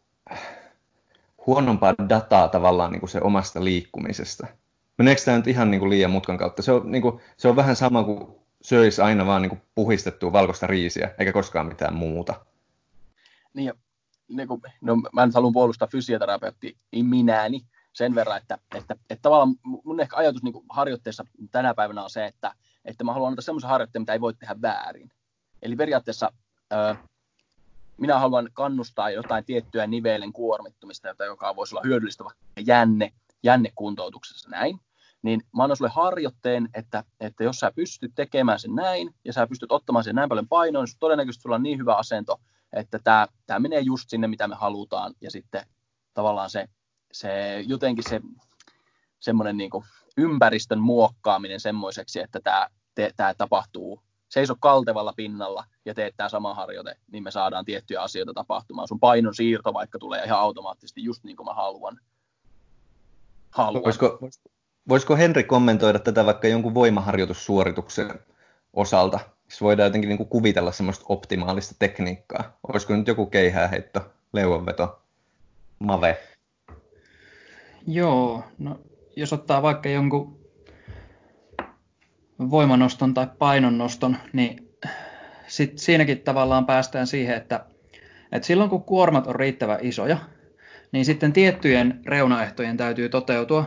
huonompaa dataa tavallaan niin kuin se omasta liikkumisesta. Meneekö tämä nyt ihan niin kuin liian mutkan kautta? Se on, niin kuin, se on vähän sama kuin söisi aina vaan niin kuin puhistettua valkoista riisiä, eikä koskaan mitään muuta. Niin, niin kuin, no, mä nyt haluan puolustaa fysioterapeutti minäni sen verran, että, että, että tavallaan mun ehkä ajatus niin kuin harjoitteessa tänä päivänä on se, että, että mä haluan antaa semmoisen harjoitteen, mitä ei voi tehdä väärin. Eli periaatteessa minä haluan kannustaa jotain tiettyä nivelen kuormittumista, jota joka voisi olla hyödyllistä vaikka jänne, jännekuntoutuksessa näin. Niin mä annan sulle harjoitteen, että, että jos sä pystyt tekemään sen näin, ja sä pystyt ottamaan sen näin paljon painoa, niin todennäköisesti sulla on niin hyvä asento, että tämä, tämä menee just sinne, mitä me halutaan, ja sitten tavallaan se, se jotenkin se semmoinen niin ympäristön muokkaaminen semmoiseksi, että tämä, tämä tapahtuu, seiso kaltevalla pinnalla ja teet tämä sama harjoite, niin me saadaan tiettyjä asioita tapahtumaan. Sun painon siirto vaikka tulee ihan automaattisesti just niin kuin mä haluan. haluan. Voisiko, voisiko Henri kommentoida tätä vaikka jonkun voimaharjoitussuorituksen osalta? Siis voidaan jotenkin niin kuin kuvitella semmoista optimaalista tekniikkaa. Olisiko nyt joku keihääheitto, leuanveto, mave? Joo, no jos ottaa vaikka jonkun voimanoston tai painonnoston, niin sit siinäkin tavallaan päästään siihen, että, että silloin kun kuormat on riittävän isoja, niin sitten tiettyjen reunaehtojen täytyy toteutua,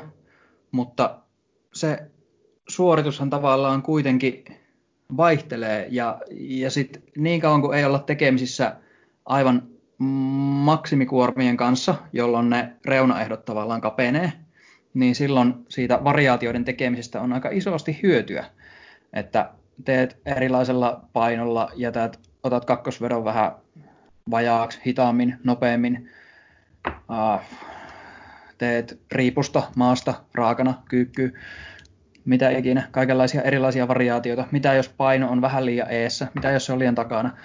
mutta se suoritushan tavallaan kuitenkin vaihtelee ja, ja sitten niin kauan kuin ei olla tekemisissä aivan maksimikuormien kanssa, jolloin ne reunaehdot tavallaan kapenee, niin silloin siitä variaatioiden tekemisestä on aika isosti hyötyä. Että teet erilaisella painolla ja teet, otat kakkosvedon vähän vajaaksi, hitaammin, nopeammin, uh, teet riipusta, maasta, raakana, kyykkyy, mitä ikinä, kaikenlaisia erilaisia variaatioita, mitä jos paino on vähän liian eessä, mitä jos se on liian takana.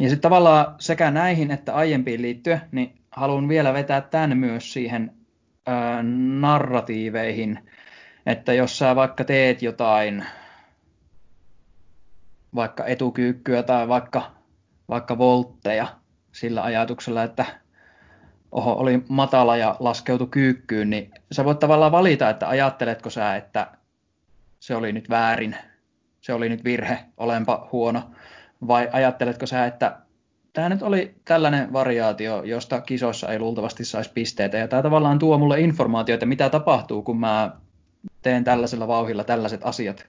Ja sitten tavallaan sekä näihin että aiempiin liittyen, niin haluan vielä vetää tämän myös siihen ää, narratiiveihin, että jos sä vaikka teet jotain, vaikka etukyykkyä tai vaikka, vaikka voltteja sillä ajatuksella, että oho, oli matala ja laskeutui kyykkyyn, niin sä voit tavallaan valita, että ajatteletko sä, että se oli nyt väärin, se oli nyt virhe, olenpa huono, vai ajatteletko sä, että tämä nyt oli tällainen variaatio, josta kisoissa ei luultavasti saisi pisteitä, ja tämä tavallaan tuo mulle informaatiota, mitä tapahtuu, kun mä teen tällaisella vauhilla tällaiset asiat.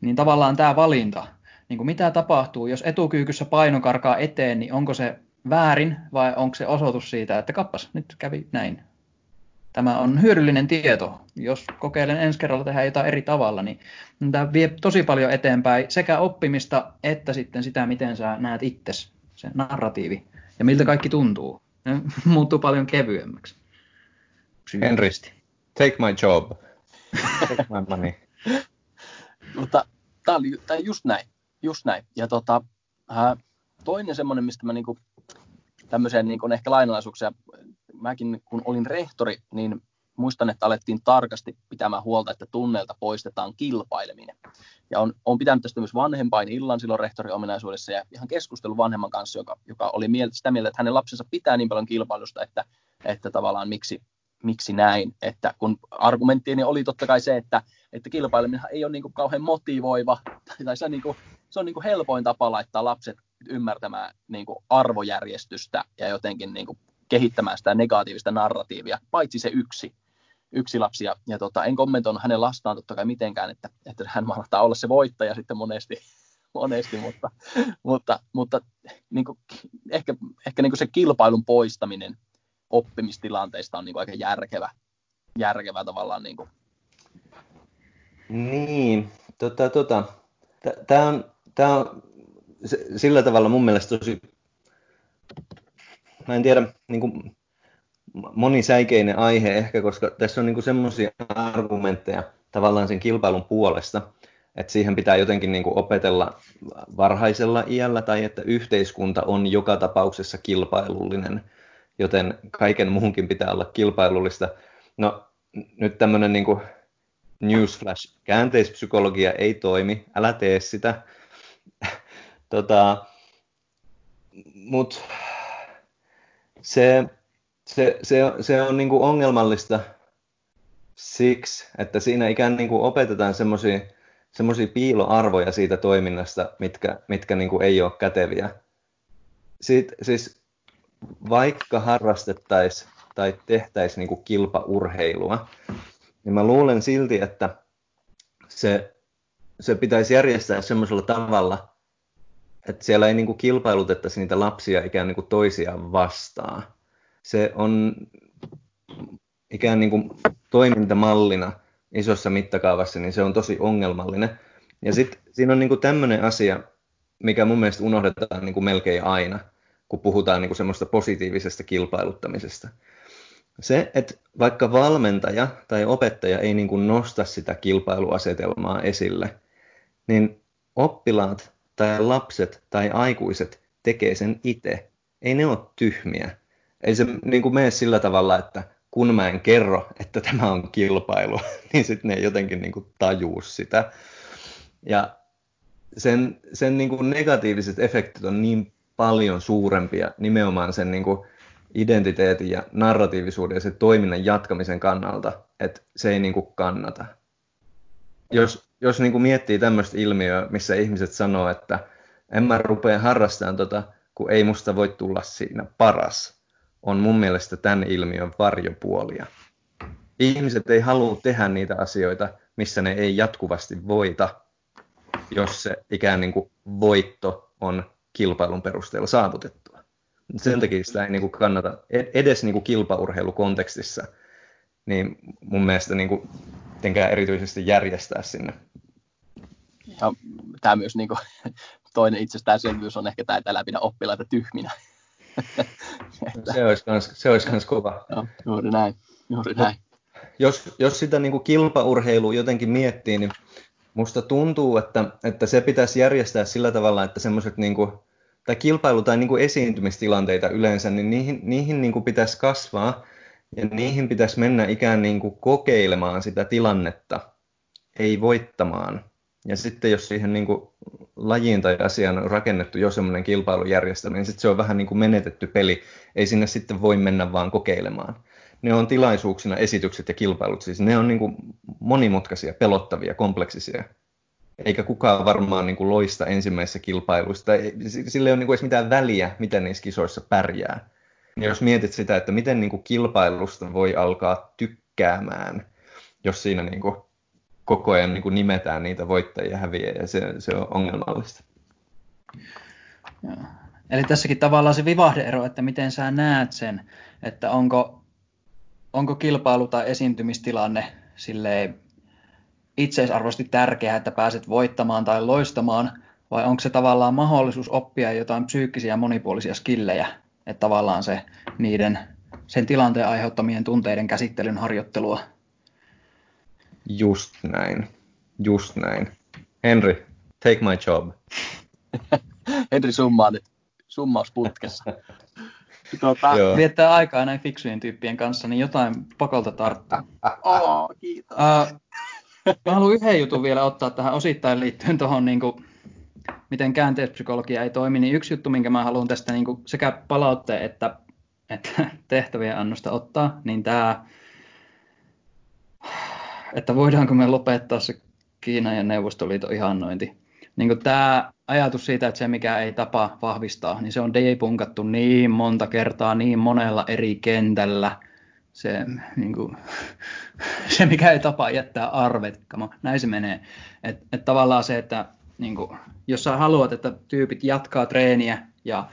Niin tavallaan tämä valinta, niin kuin mitä tapahtuu, jos etukyykyssä paino karkaa eteen, niin onko se väärin vai onko se osoitus siitä, että kappas, nyt kävi näin. Tämä on hyödyllinen tieto. Jos kokeilen ensi kerralla tehdä jotain eri tavalla, niin tämä vie tosi paljon eteenpäin sekä oppimista että sitten sitä, miten sä näet itsesi, se narratiivi ja miltä kaikki tuntuu. Ne [LAUGHS] muuttuu paljon kevyemmäksi. Henristi, take my job. Take money. [LAUGHS] Mutta tämä oli tämä just näin. Just näin. Ja tota, äh, toinen semmoinen, mistä mä niinku tämmöiseen niin ehkä lainalaisuuksia. Mäkin kun olin rehtori, niin muistan, että alettiin tarkasti pitämään huolta, että tunneilta poistetaan kilpaileminen. Ja on, on pitänyt tästä myös vanhempain illan silloin rehtorin ominaisuudessa ja ihan keskustelu vanhemman kanssa, joka, joka oli mieltä, sitä mieltä, että hänen lapsensa pitää niin paljon kilpailusta, että, että tavallaan miksi, miksi näin. Että kun argumenttiini oli totta kai se, että, että kilpaileminen ei ole niin kuin kauhean motivoiva, tai se on, niin kuin, se on niin kuin helpoin tapa laittaa lapset ymmärtämään niin kuin arvojärjestystä ja jotenkin niin kuin kehittämään sitä negatiivista narratiivia, paitsi se yksi, yksi lapsi. Ja, ja tota, en kommentoinut hänen lastaan totta kai mitenkään, että, että hän mahtaa olla se voittaja sitten monesti, monesti mutta, mutta, mutta niin kuin, ehkä, ehkä niin kuin se kilpailun poistaminen oppimistilanteista on niin kuin aika järkevä, järkevä tavallaan. Niin, kuin. niin tota, tota. Tämä on, tää on sillä tavalla mun mielestä tosi, mä en tiedä, niin kuin monisäikeinen aihe ehkä, koska tässä on niin semmoisia argumentteja tavallaan sen kilpailun puolesta, että siihen pitää jotenkin niin kuin opetella varhaisella iällä tai että yhteiskunta on joka tapauksessa kilpailullinen, joten kaiken muunkin pitää olla kilpailullista. No nyt tämmöinen niin newsflash, käänteispsykologia ei toimi, älä tee sitä. [LAUGHS] Tota, mut se, se, se, se on niinku ongelmallista siksi, että siinä ikään niin kuin opetetaan semmoisia semmoisia piiloarvoja siitä toiminnasta, mitkä, mitkä niin kuin ei ole käteviä. Siit, siis vaikka harrastettaisiin tai tehtäisiin niin kuin kilpaurheilua, niin mä luulen silti, että se, se pitäisi järjestää semmoisella tavalla, että siellä ei niin kuin kilpailutettaisi niitä lapsia ikään niin kuin toisiaan vastaan. Se on ikään niin kuin toimintamallina isossa mittakaavassa, niin se on tosi ongelmallinen. Ja sitten siinä on niin kuin tämmöinen asia, mikä mun mielestä unohdetaan niin kuin melkein aina, kun puhutaan niin kuin semmoista positiivisesta kilpailuttamisesta. Se, että vaikka valmentaja tai opettaja ei niin kuin nosta sitä kilpailuasetelmaa esille, niin oppilaat tai lapset tai aikuiset tekee sen itse. Ei ne ole tyhmiä. Ei se niin kuin mene sillä tavalla, että kun mä en kerro, että tämä on kilpailu, [LAUGHS] niin sitten ne jotenkin niin kuin tajuu sitä. Ja sen, sen niin kuin negatiiviset efektit on niin paljon suurempia nimenomaan sen niin kuin identiteetin ja narratiivisuuden ja sen toiminnan jatkamisen kannalta, että se ei niin kuin kannata. Jos, jos niin kuin miettii tämmöistä ilmiöä, missä ihmiset sanoo, että en mä rupea harrastamaan tota, kun ei musta voi tulla siinä paras, on mun mielestä tämän ilmiön varjopuolia. Ihmiset ei halua tehdä niitä asioita, missä ne ei jatkuvasti voita, jos se ikään niin kuin voitto on kilpailun perusteella saavutettua. Sen takia sitä ei niin kuin kannata edes niin kuin kilpaurheilukontekstissa, niin mun mielestä niin kuin, erityisesti järjestää sinne. Ja tämä myös niin kuin, toinen itsestäänselvyys on ehkä tämä, että älä pidä oppilaita tyhminä. se olisi kans, se olisi kans kova. Joo, juuri näin. Juuri näin. Jos, jos sitä niin kuin kilpaurheilua jotenkin miettii, niin musta tuntuu, että, että se pitäisi järjestää sillä tavalla, että semmoiset niin tai kilpailu- tai niin kuin esiintymistilanteita yleensä, niin niihin, niihin niin kuin pitäisi kasvaa ja niihin pitäisi mennä ikään niin kuin kokeilemaan sitä tilannetta, ei voittamaan. Ja sitten jos siihen niin kuin lajiin tai asiaan on rakennettu jo semmoinen kilpailujärjestelmä, niin sitten se on vähän niin kuin menetetty peli. Ei sinne sitten voi mennä vaan kokeilemaan. Ne on tilaisuuksina esitykset ja kilpailut, siis ne on niin kuin monimutkaisia, pelottavia, kompleksisia. Eikä kukaan varmaan niin kuin loista ensimmäisessä kilpailuissa. Sillä ei ole niin kuin edes mitään väliä, miten niissä kisoissa pärjää. Ja jos mietit sitä, että miten niin kuin kilpailusta voi alkaa tykkäämään, jos siinä niin kuin koko ajan niin kuin nimetään niitä voittajia ja häviäjiä, se, se on ongelmallista. Eli tässäkin tavallaan se vivahdeero, että miten sä näet sen, että onko, onko kilpailu tai esiintymistilanne silleen itseisarvoisesti tärkeää, että pääset voittamaan tai loistamaan, vai onko se tavallaan mahdollisuus oppia jotain psyykkisiä ja monipuolisia skillejä, että tavallaan se niiden sen tilanteen aiheuttamien tunteiden käsittelyn harjoittelua Just näin. Just näin. Henry, take my job. [LAUGHS] Henry summaa nyt summausputkessa. [LAUGHS] Tuota, viettää aikaa näin fiksujen tyyppien kanssa, niin jotain pakolta tarttuu. Oh, kiitos. Uh, mä haluan yhden jutun vielä ottaa tähän osittain liittyen tuohon, niin kuin, miten käänteispsykologia ei toimi. Niin yksi juttu, minkä mä haluan tästä niin kuin sekä palautteen että, että tehtävien annosta ottaa, niin tämä että voidaanko me lopettaa se Kiinan ja Neuvostoliiton ihannointi. Niin kuin tämä ajatus siitä, että se mikä ei tapa vahvistaa, niin se on debunkattu niin monta kertaa niin monella eri kentällä. Se, niin kuin, [LAUGHS] se mikä ei tapa jättää arvet, näin se menee. Et, et tavallaan se, että niin kuin, jos sä haluat, että tyypit jatkaa treeniä ja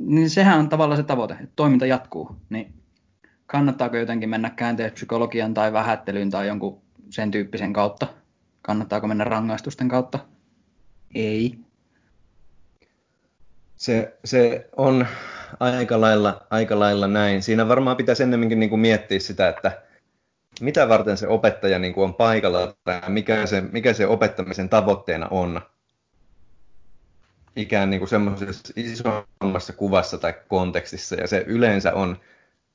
niin sehän on tavallaan se tavoite, että toiminta jatkuu. Niin kannattaako jotenkin mennä käänteispsykologian tai vähättelyyn tai jonkun sen tyyppisen kautta? Kannattaako mennä rangaistusten kautta? Ei. Se, se on aika lailla, aika lailla näin. Siinä varmaan pitäisi ennemminkin niin kuin miettiä sitä, että mitä varten se opettaja niin kuin on paikalla tai mikä se, mikä se opettamisen tavoitteena on. Ikään niin kuin semmoisessa isommassa kuvassa tai kontekstissa. Ja se yleensä on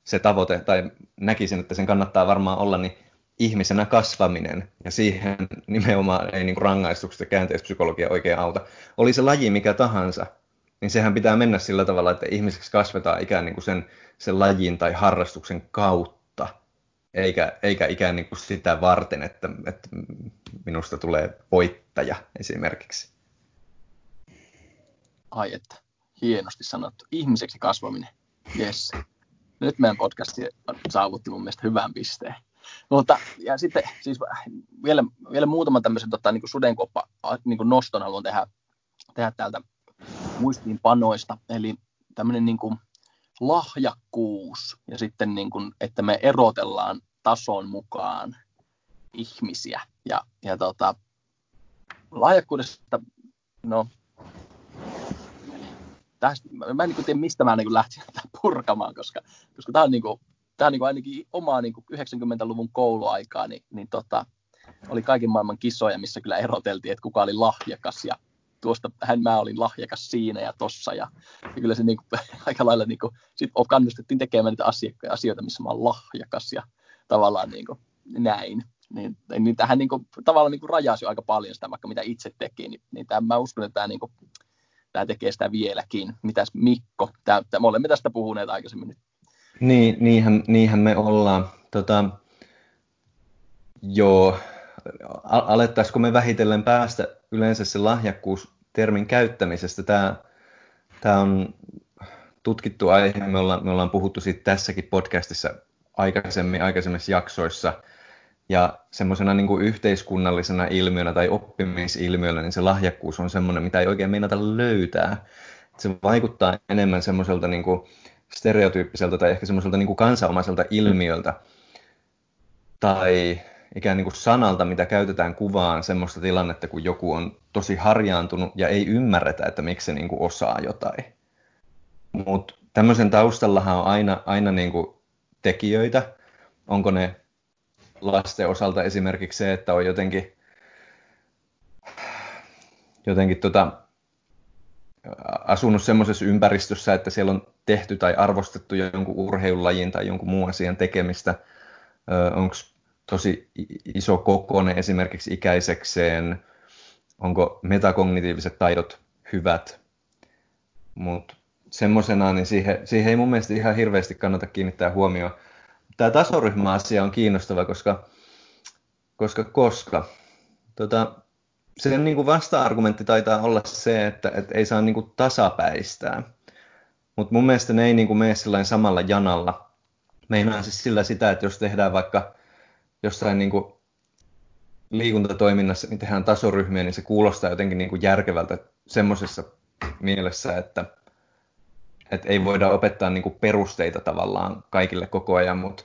se tavoite, tai näkisin, että sen kannattaa varmaan olla, niin ihmisenä kasvaminen, ja siihen nimenomaan ei niin rangaistukset ja käänteispsykologia oikein auta. Oli se laji mikä tahansa, niin sehän pitää mennä sillä tavalla, että ihmiseksi kasvetaan ikään niin kuin sen, sen lajin tai harrastuksen kautta, eikä, eikä ikään niin kuin sitä varten, että, että minusta tulee voittaja esimerkiksi. Ai että, hienosti sanottu. Ihmiseksi kasvaminen. Yes nyt meidän podcasti saavutti mun mielestä hyvän pisteen. Mutta ja sitten siis vielä, vielä muutama tämmöisen tota, niin sudenkoppa niin noston haluan tehdä, tehdä täältä muistiinpanoista. Eli tämmöinen niin kuin lahjakkuus ja sitten niin kuin, että me erotellaan tason mukaan ihmisiä. Ja, ja tota, lahjakkuudesta, no tästä, mä en niin tiedä, mistä mä niin lähtin tätä purkamaan, koska, koska tämä on, niin kuin, tämä niin kuin ainakin omaa niin kuin 90-luvun kouluaikaa, niin, niin tota, oli kaiken maailman kisoja, missä kyllä eroteltiin, että kuka oli lahjakas ja tuosta hän mä olin lahjakas siinä ja tossa ja, ja kyllä se niin kuin, [LAUGHS] aika lailla niin kuin, sit kannustettiin tekemään niitä asioita, missä mä olen lahjakas ja tavallaan niin kuin, näin. Niin, niin tähän niin kuin, tavallaan niin kuin rajasi aika paljon sitä, vaikka mitä itse teki, niin, niin tämän, mä uskon, että tämä niin kuin, tämä tekee sitä vieläkin. Mitäs Mikko? Tämä, tämä, me olemme tästä puhuneet aikaisemmin nyt. Niin, niinhän, niinhän me ollaan. Tota, joo, alettaisiko me vähitellen päästä yleensä se lahjakkuus termin käyttämisestä. Tämä, tämä on tutkittu aihe, me ollaan, me ollaan puhuttu siitä tässäkin podcastissa aikaisemmin, aikaisemmissa jaksoissa, ja semmoisena niin yhteiskunnallisena ilmiönä tai oppimisilmiönä, niin se lahjakkuus on semmoinen, mitä ei oikein meinata löytää. Se vaikuttaa enemmän semmoiselta niin kuin stereotyyppiseltä tai ehkä semmoiselta niin kuin kansanomaiselta ilmiöltä tai ikään niin kuin sanalta, mitä käytetään kuvaan semmoista tilannetta, kun joku on tosi harjaantunut ja ei ymmärretä, että miksi se niin kuin osaa jotain. Mutta tämmöisen taustallahan on aina, aina niin kuin tekijöitä. Onko ne lasten osalta esimerkiksi se, että on jotenkin, jotenkin tota, asunut semmoisessa ympäristössä, että siellä on tehty tai arvostettu jonkun urheilulajin tai jonkun muun asian tekemistä. Onko tosi iso kokoinen esimerkiksi ikäisekseen, onko metakognitiiviset taidot hyvät, mutta semmoisena, niin siihen, siihen ei mun mielestä ihan hirveästi kannata kiinnittää huomioon. Tämä tasoryhmäasia on kiinnostava, koska, koska, koska tota, sen niin kuin vasta-argumentti taitaa olla se, että, että ei saa niin kuin tasapäistää. Mutta mun mielestä ne ei niin kuin mene samalla janalla. Meinaan siis sillä sitä, että jos tehdään vaikka jossain niin kuin liikuntatoiminnassa, niin tehdään tasoryhmiä, niin se kuulostaa jotenkin niin kuin järkevältä semmoisessa mielessä, että, että ei voida opettaa niin kuin perusteita tavallaan kaikille koko ajan, mutta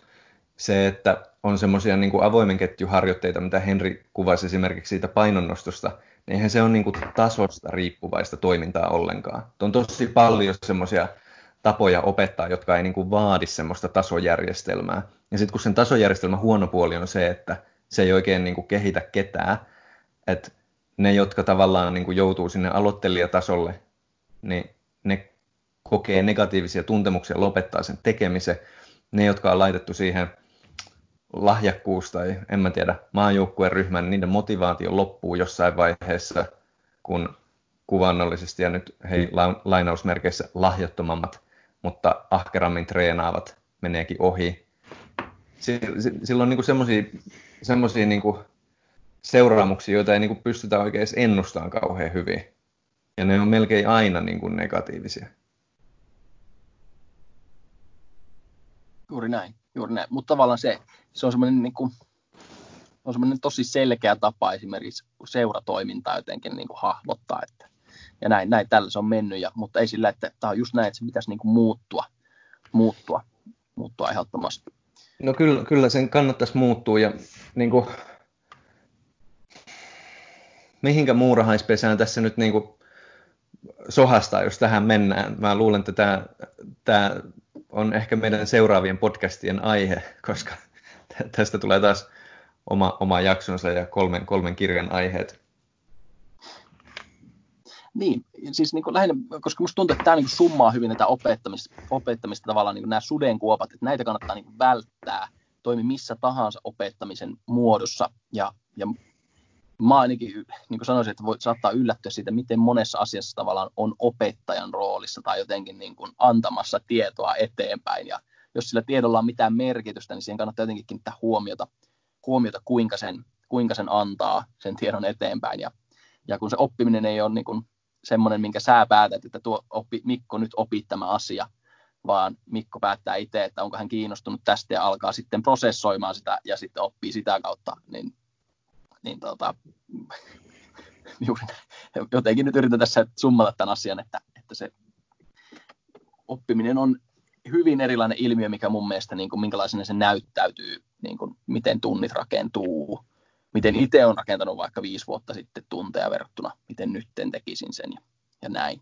se, että on semmoisia niin avoimen ketjuharjoitteita, mitä Henri kuvasi esimerkiksi siitä painonnostosta, niin eihän se ole niin kuin tasosta riippuvaista toimintaa ollenkaan. On tosi paljon semmoisia tapoja opettaa, jotka ei niin kuin vaadi semmoista tasojärjestelmää. Ja sitten kun sen tasojärjestelmän huono puoli on se, että se ei oikein niin kuin kehitä ketään, että ne, jotka tavallaan niin kuin joutuu sinne aloittelijatasolle, niin ne kokee negatiivisia tuntemuksia, lopettaa sen tekemisen. Ne, jotka on laitettu siihen lahjakkuus tai en mä tiedä, maajoukkueen ryhmän, niin niiden motivaatio loppuu jossain vaiheessa, kun kuvannollisesti ja nyt hei lainausmerkeissä lahjattomammat, mutta ahkerammin treenaavat meneekin ohi. Sillä on niin semmoisia niin seuraamuksia, joita ei niin kuin pystytä oikein edes ennustamaan kauhean hyvin. Ja ne on melkein aina niin kuin negatiivisia. Juuri näin, juuri näin. Mutta tavallaan se, se on semmoinen niin kuin, on semmoinen tosi selkeä tapa esimerkiksi seuratoimintaa jotenkin niin kuin hahmottaa, että ja näin, näin tällä se on mennyt, ja, mutta ei sillä, että tämä on just näin, että se pitäisi niin kuin muuttua, muuttua, muuttua ehdottomasti. No kyllä, kyllä sen kannattaisi muuttua, ja niin kuin, mihinkä muurahaispesään tässä nyt niin kuin sohastaa, jos tähän mennään. Mä luulen, että tämä, tämä on ehkä meidän seuraavien podcastien aihe, koska tästä tulee taas oma, oma jaksonsa ja kolmen, kolmen kirjan aiheet. Niin, siis niin kuin lähinnä, koska musta tuntuu, että tämä niin summaa hyvin näitä opettamista, opettamista tavallaan niin nämä sudenkuopat, että näitä kannattaa niin välttää, toimi missä tahansa opettamisen muodossa. Ja, ja mä ainakin niin kuin sanoisin, että voi saattaa yllättyä siitä, miten monessa asiassa tavallaan on opettajan roolissa tai jotenkin niin kuin antamassa tietoa eteenpäin. Ja jos sillä tiedolla on mitään merkitystä, niin siihen kannattaa jotenkin kiinnittää huomiota, huomiota kuinka, sen, kuinka sen antaa sen tiedon eteenpäin. Ja, ja kun se oppiminen ei ole niin kuin semmoinen, minkä sä päätät, että tuo oppi, Mikko nyt opit tämä asia, vaan Mikko päättää itse, että onko hän kiinnostunut tästä ja alkaa sitten prosessoimaan sitä ja sitten oppii sitä kautta, niin, niin tota, [LAUGHS] juuri, jotenkin nyt yritän tässä summata tämän asian, että, että se oppiminen on hyvin erilainen ilmiö, mikä mun mielestä, niin kuin, minkälaisena se näyttäytyy, niin kuin, miten tunnit rakentuu, miten itse on rakentanut vaikka viisi vuotta sitten tunteja verrattuna, miten nyt tekisin sen ja, ja näin.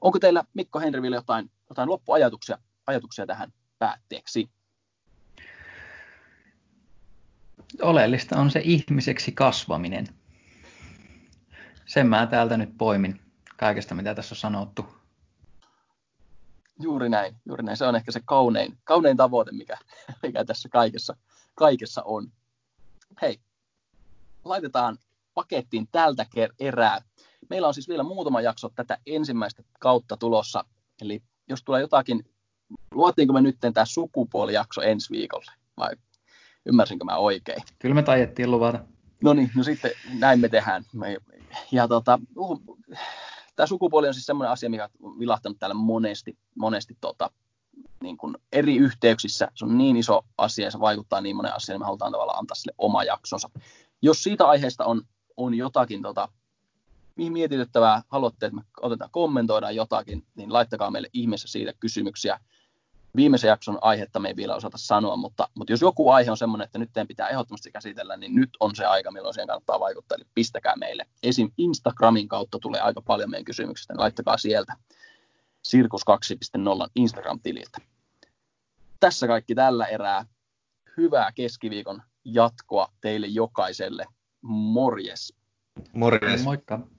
Onko teillä Mikko Henriville jotain, jotain loppuajatuksia ajatuksia tähän päätteeksi? Oleellista on se ihmiseksi kasvaminen. Sen mä täältä nyt poimin kaikesta, mitä tässä on sanottu. Juuri näin, juuri näin. Se on ehkä se kaunein, kaunein tavoite, mikä, mikä tässä kaikessa, kaikessa on. Hei, laitetaan pakettiin tältä erää. Meillä on siis vielä muutama jakso tätä ensimmäistä kautta tulossa, eli jos tulee jotakin, luottiinko me nyt tämä sukupuolijakso ensi viikolle, vai ymmärsinkö mä oikein? Kyllä me taidettiin luvata. No niin, no sitten näin me tehdään. Ja tota, uh, tämä sukupuoli on siis semmoinen asia, mikä on vilahtanut täällä monesti, monesti tota, niin kuin eri yhteyksissä. Se on niin iso asia ja se vaikuttaa niin monen asiaan, niin me halutaan tavallaan antaa sille oma jaksonsa. Jos siitä aiheesta on, on jotakin tota, mihin mietityttävää haluatte, että me otetaan kommentoidaan jotakin, niin laittakaa meille ihmeessä siitä kysymyksiä. Viimeisen jakson aihetta me ei vielä osata sanoa, mutta, mutta jos joku aihe on semmoinen, että nyt teidän pitää ehdottomasti käsitellä, niin nyt on se aika, milloin siihen kannattaa vaikuttaa. Eli pistäkää meille. Esim. Instagramin kautta tulee aika paljon meidän kysymyksistä, niin laittakaa sieltä Sirkus 2.0 Instagram-tililtä. Tässä kaikki tällä erää. Hyvää keskiviikon jatkoa teille jokaiselle. Morjes! Morjes! Moikka!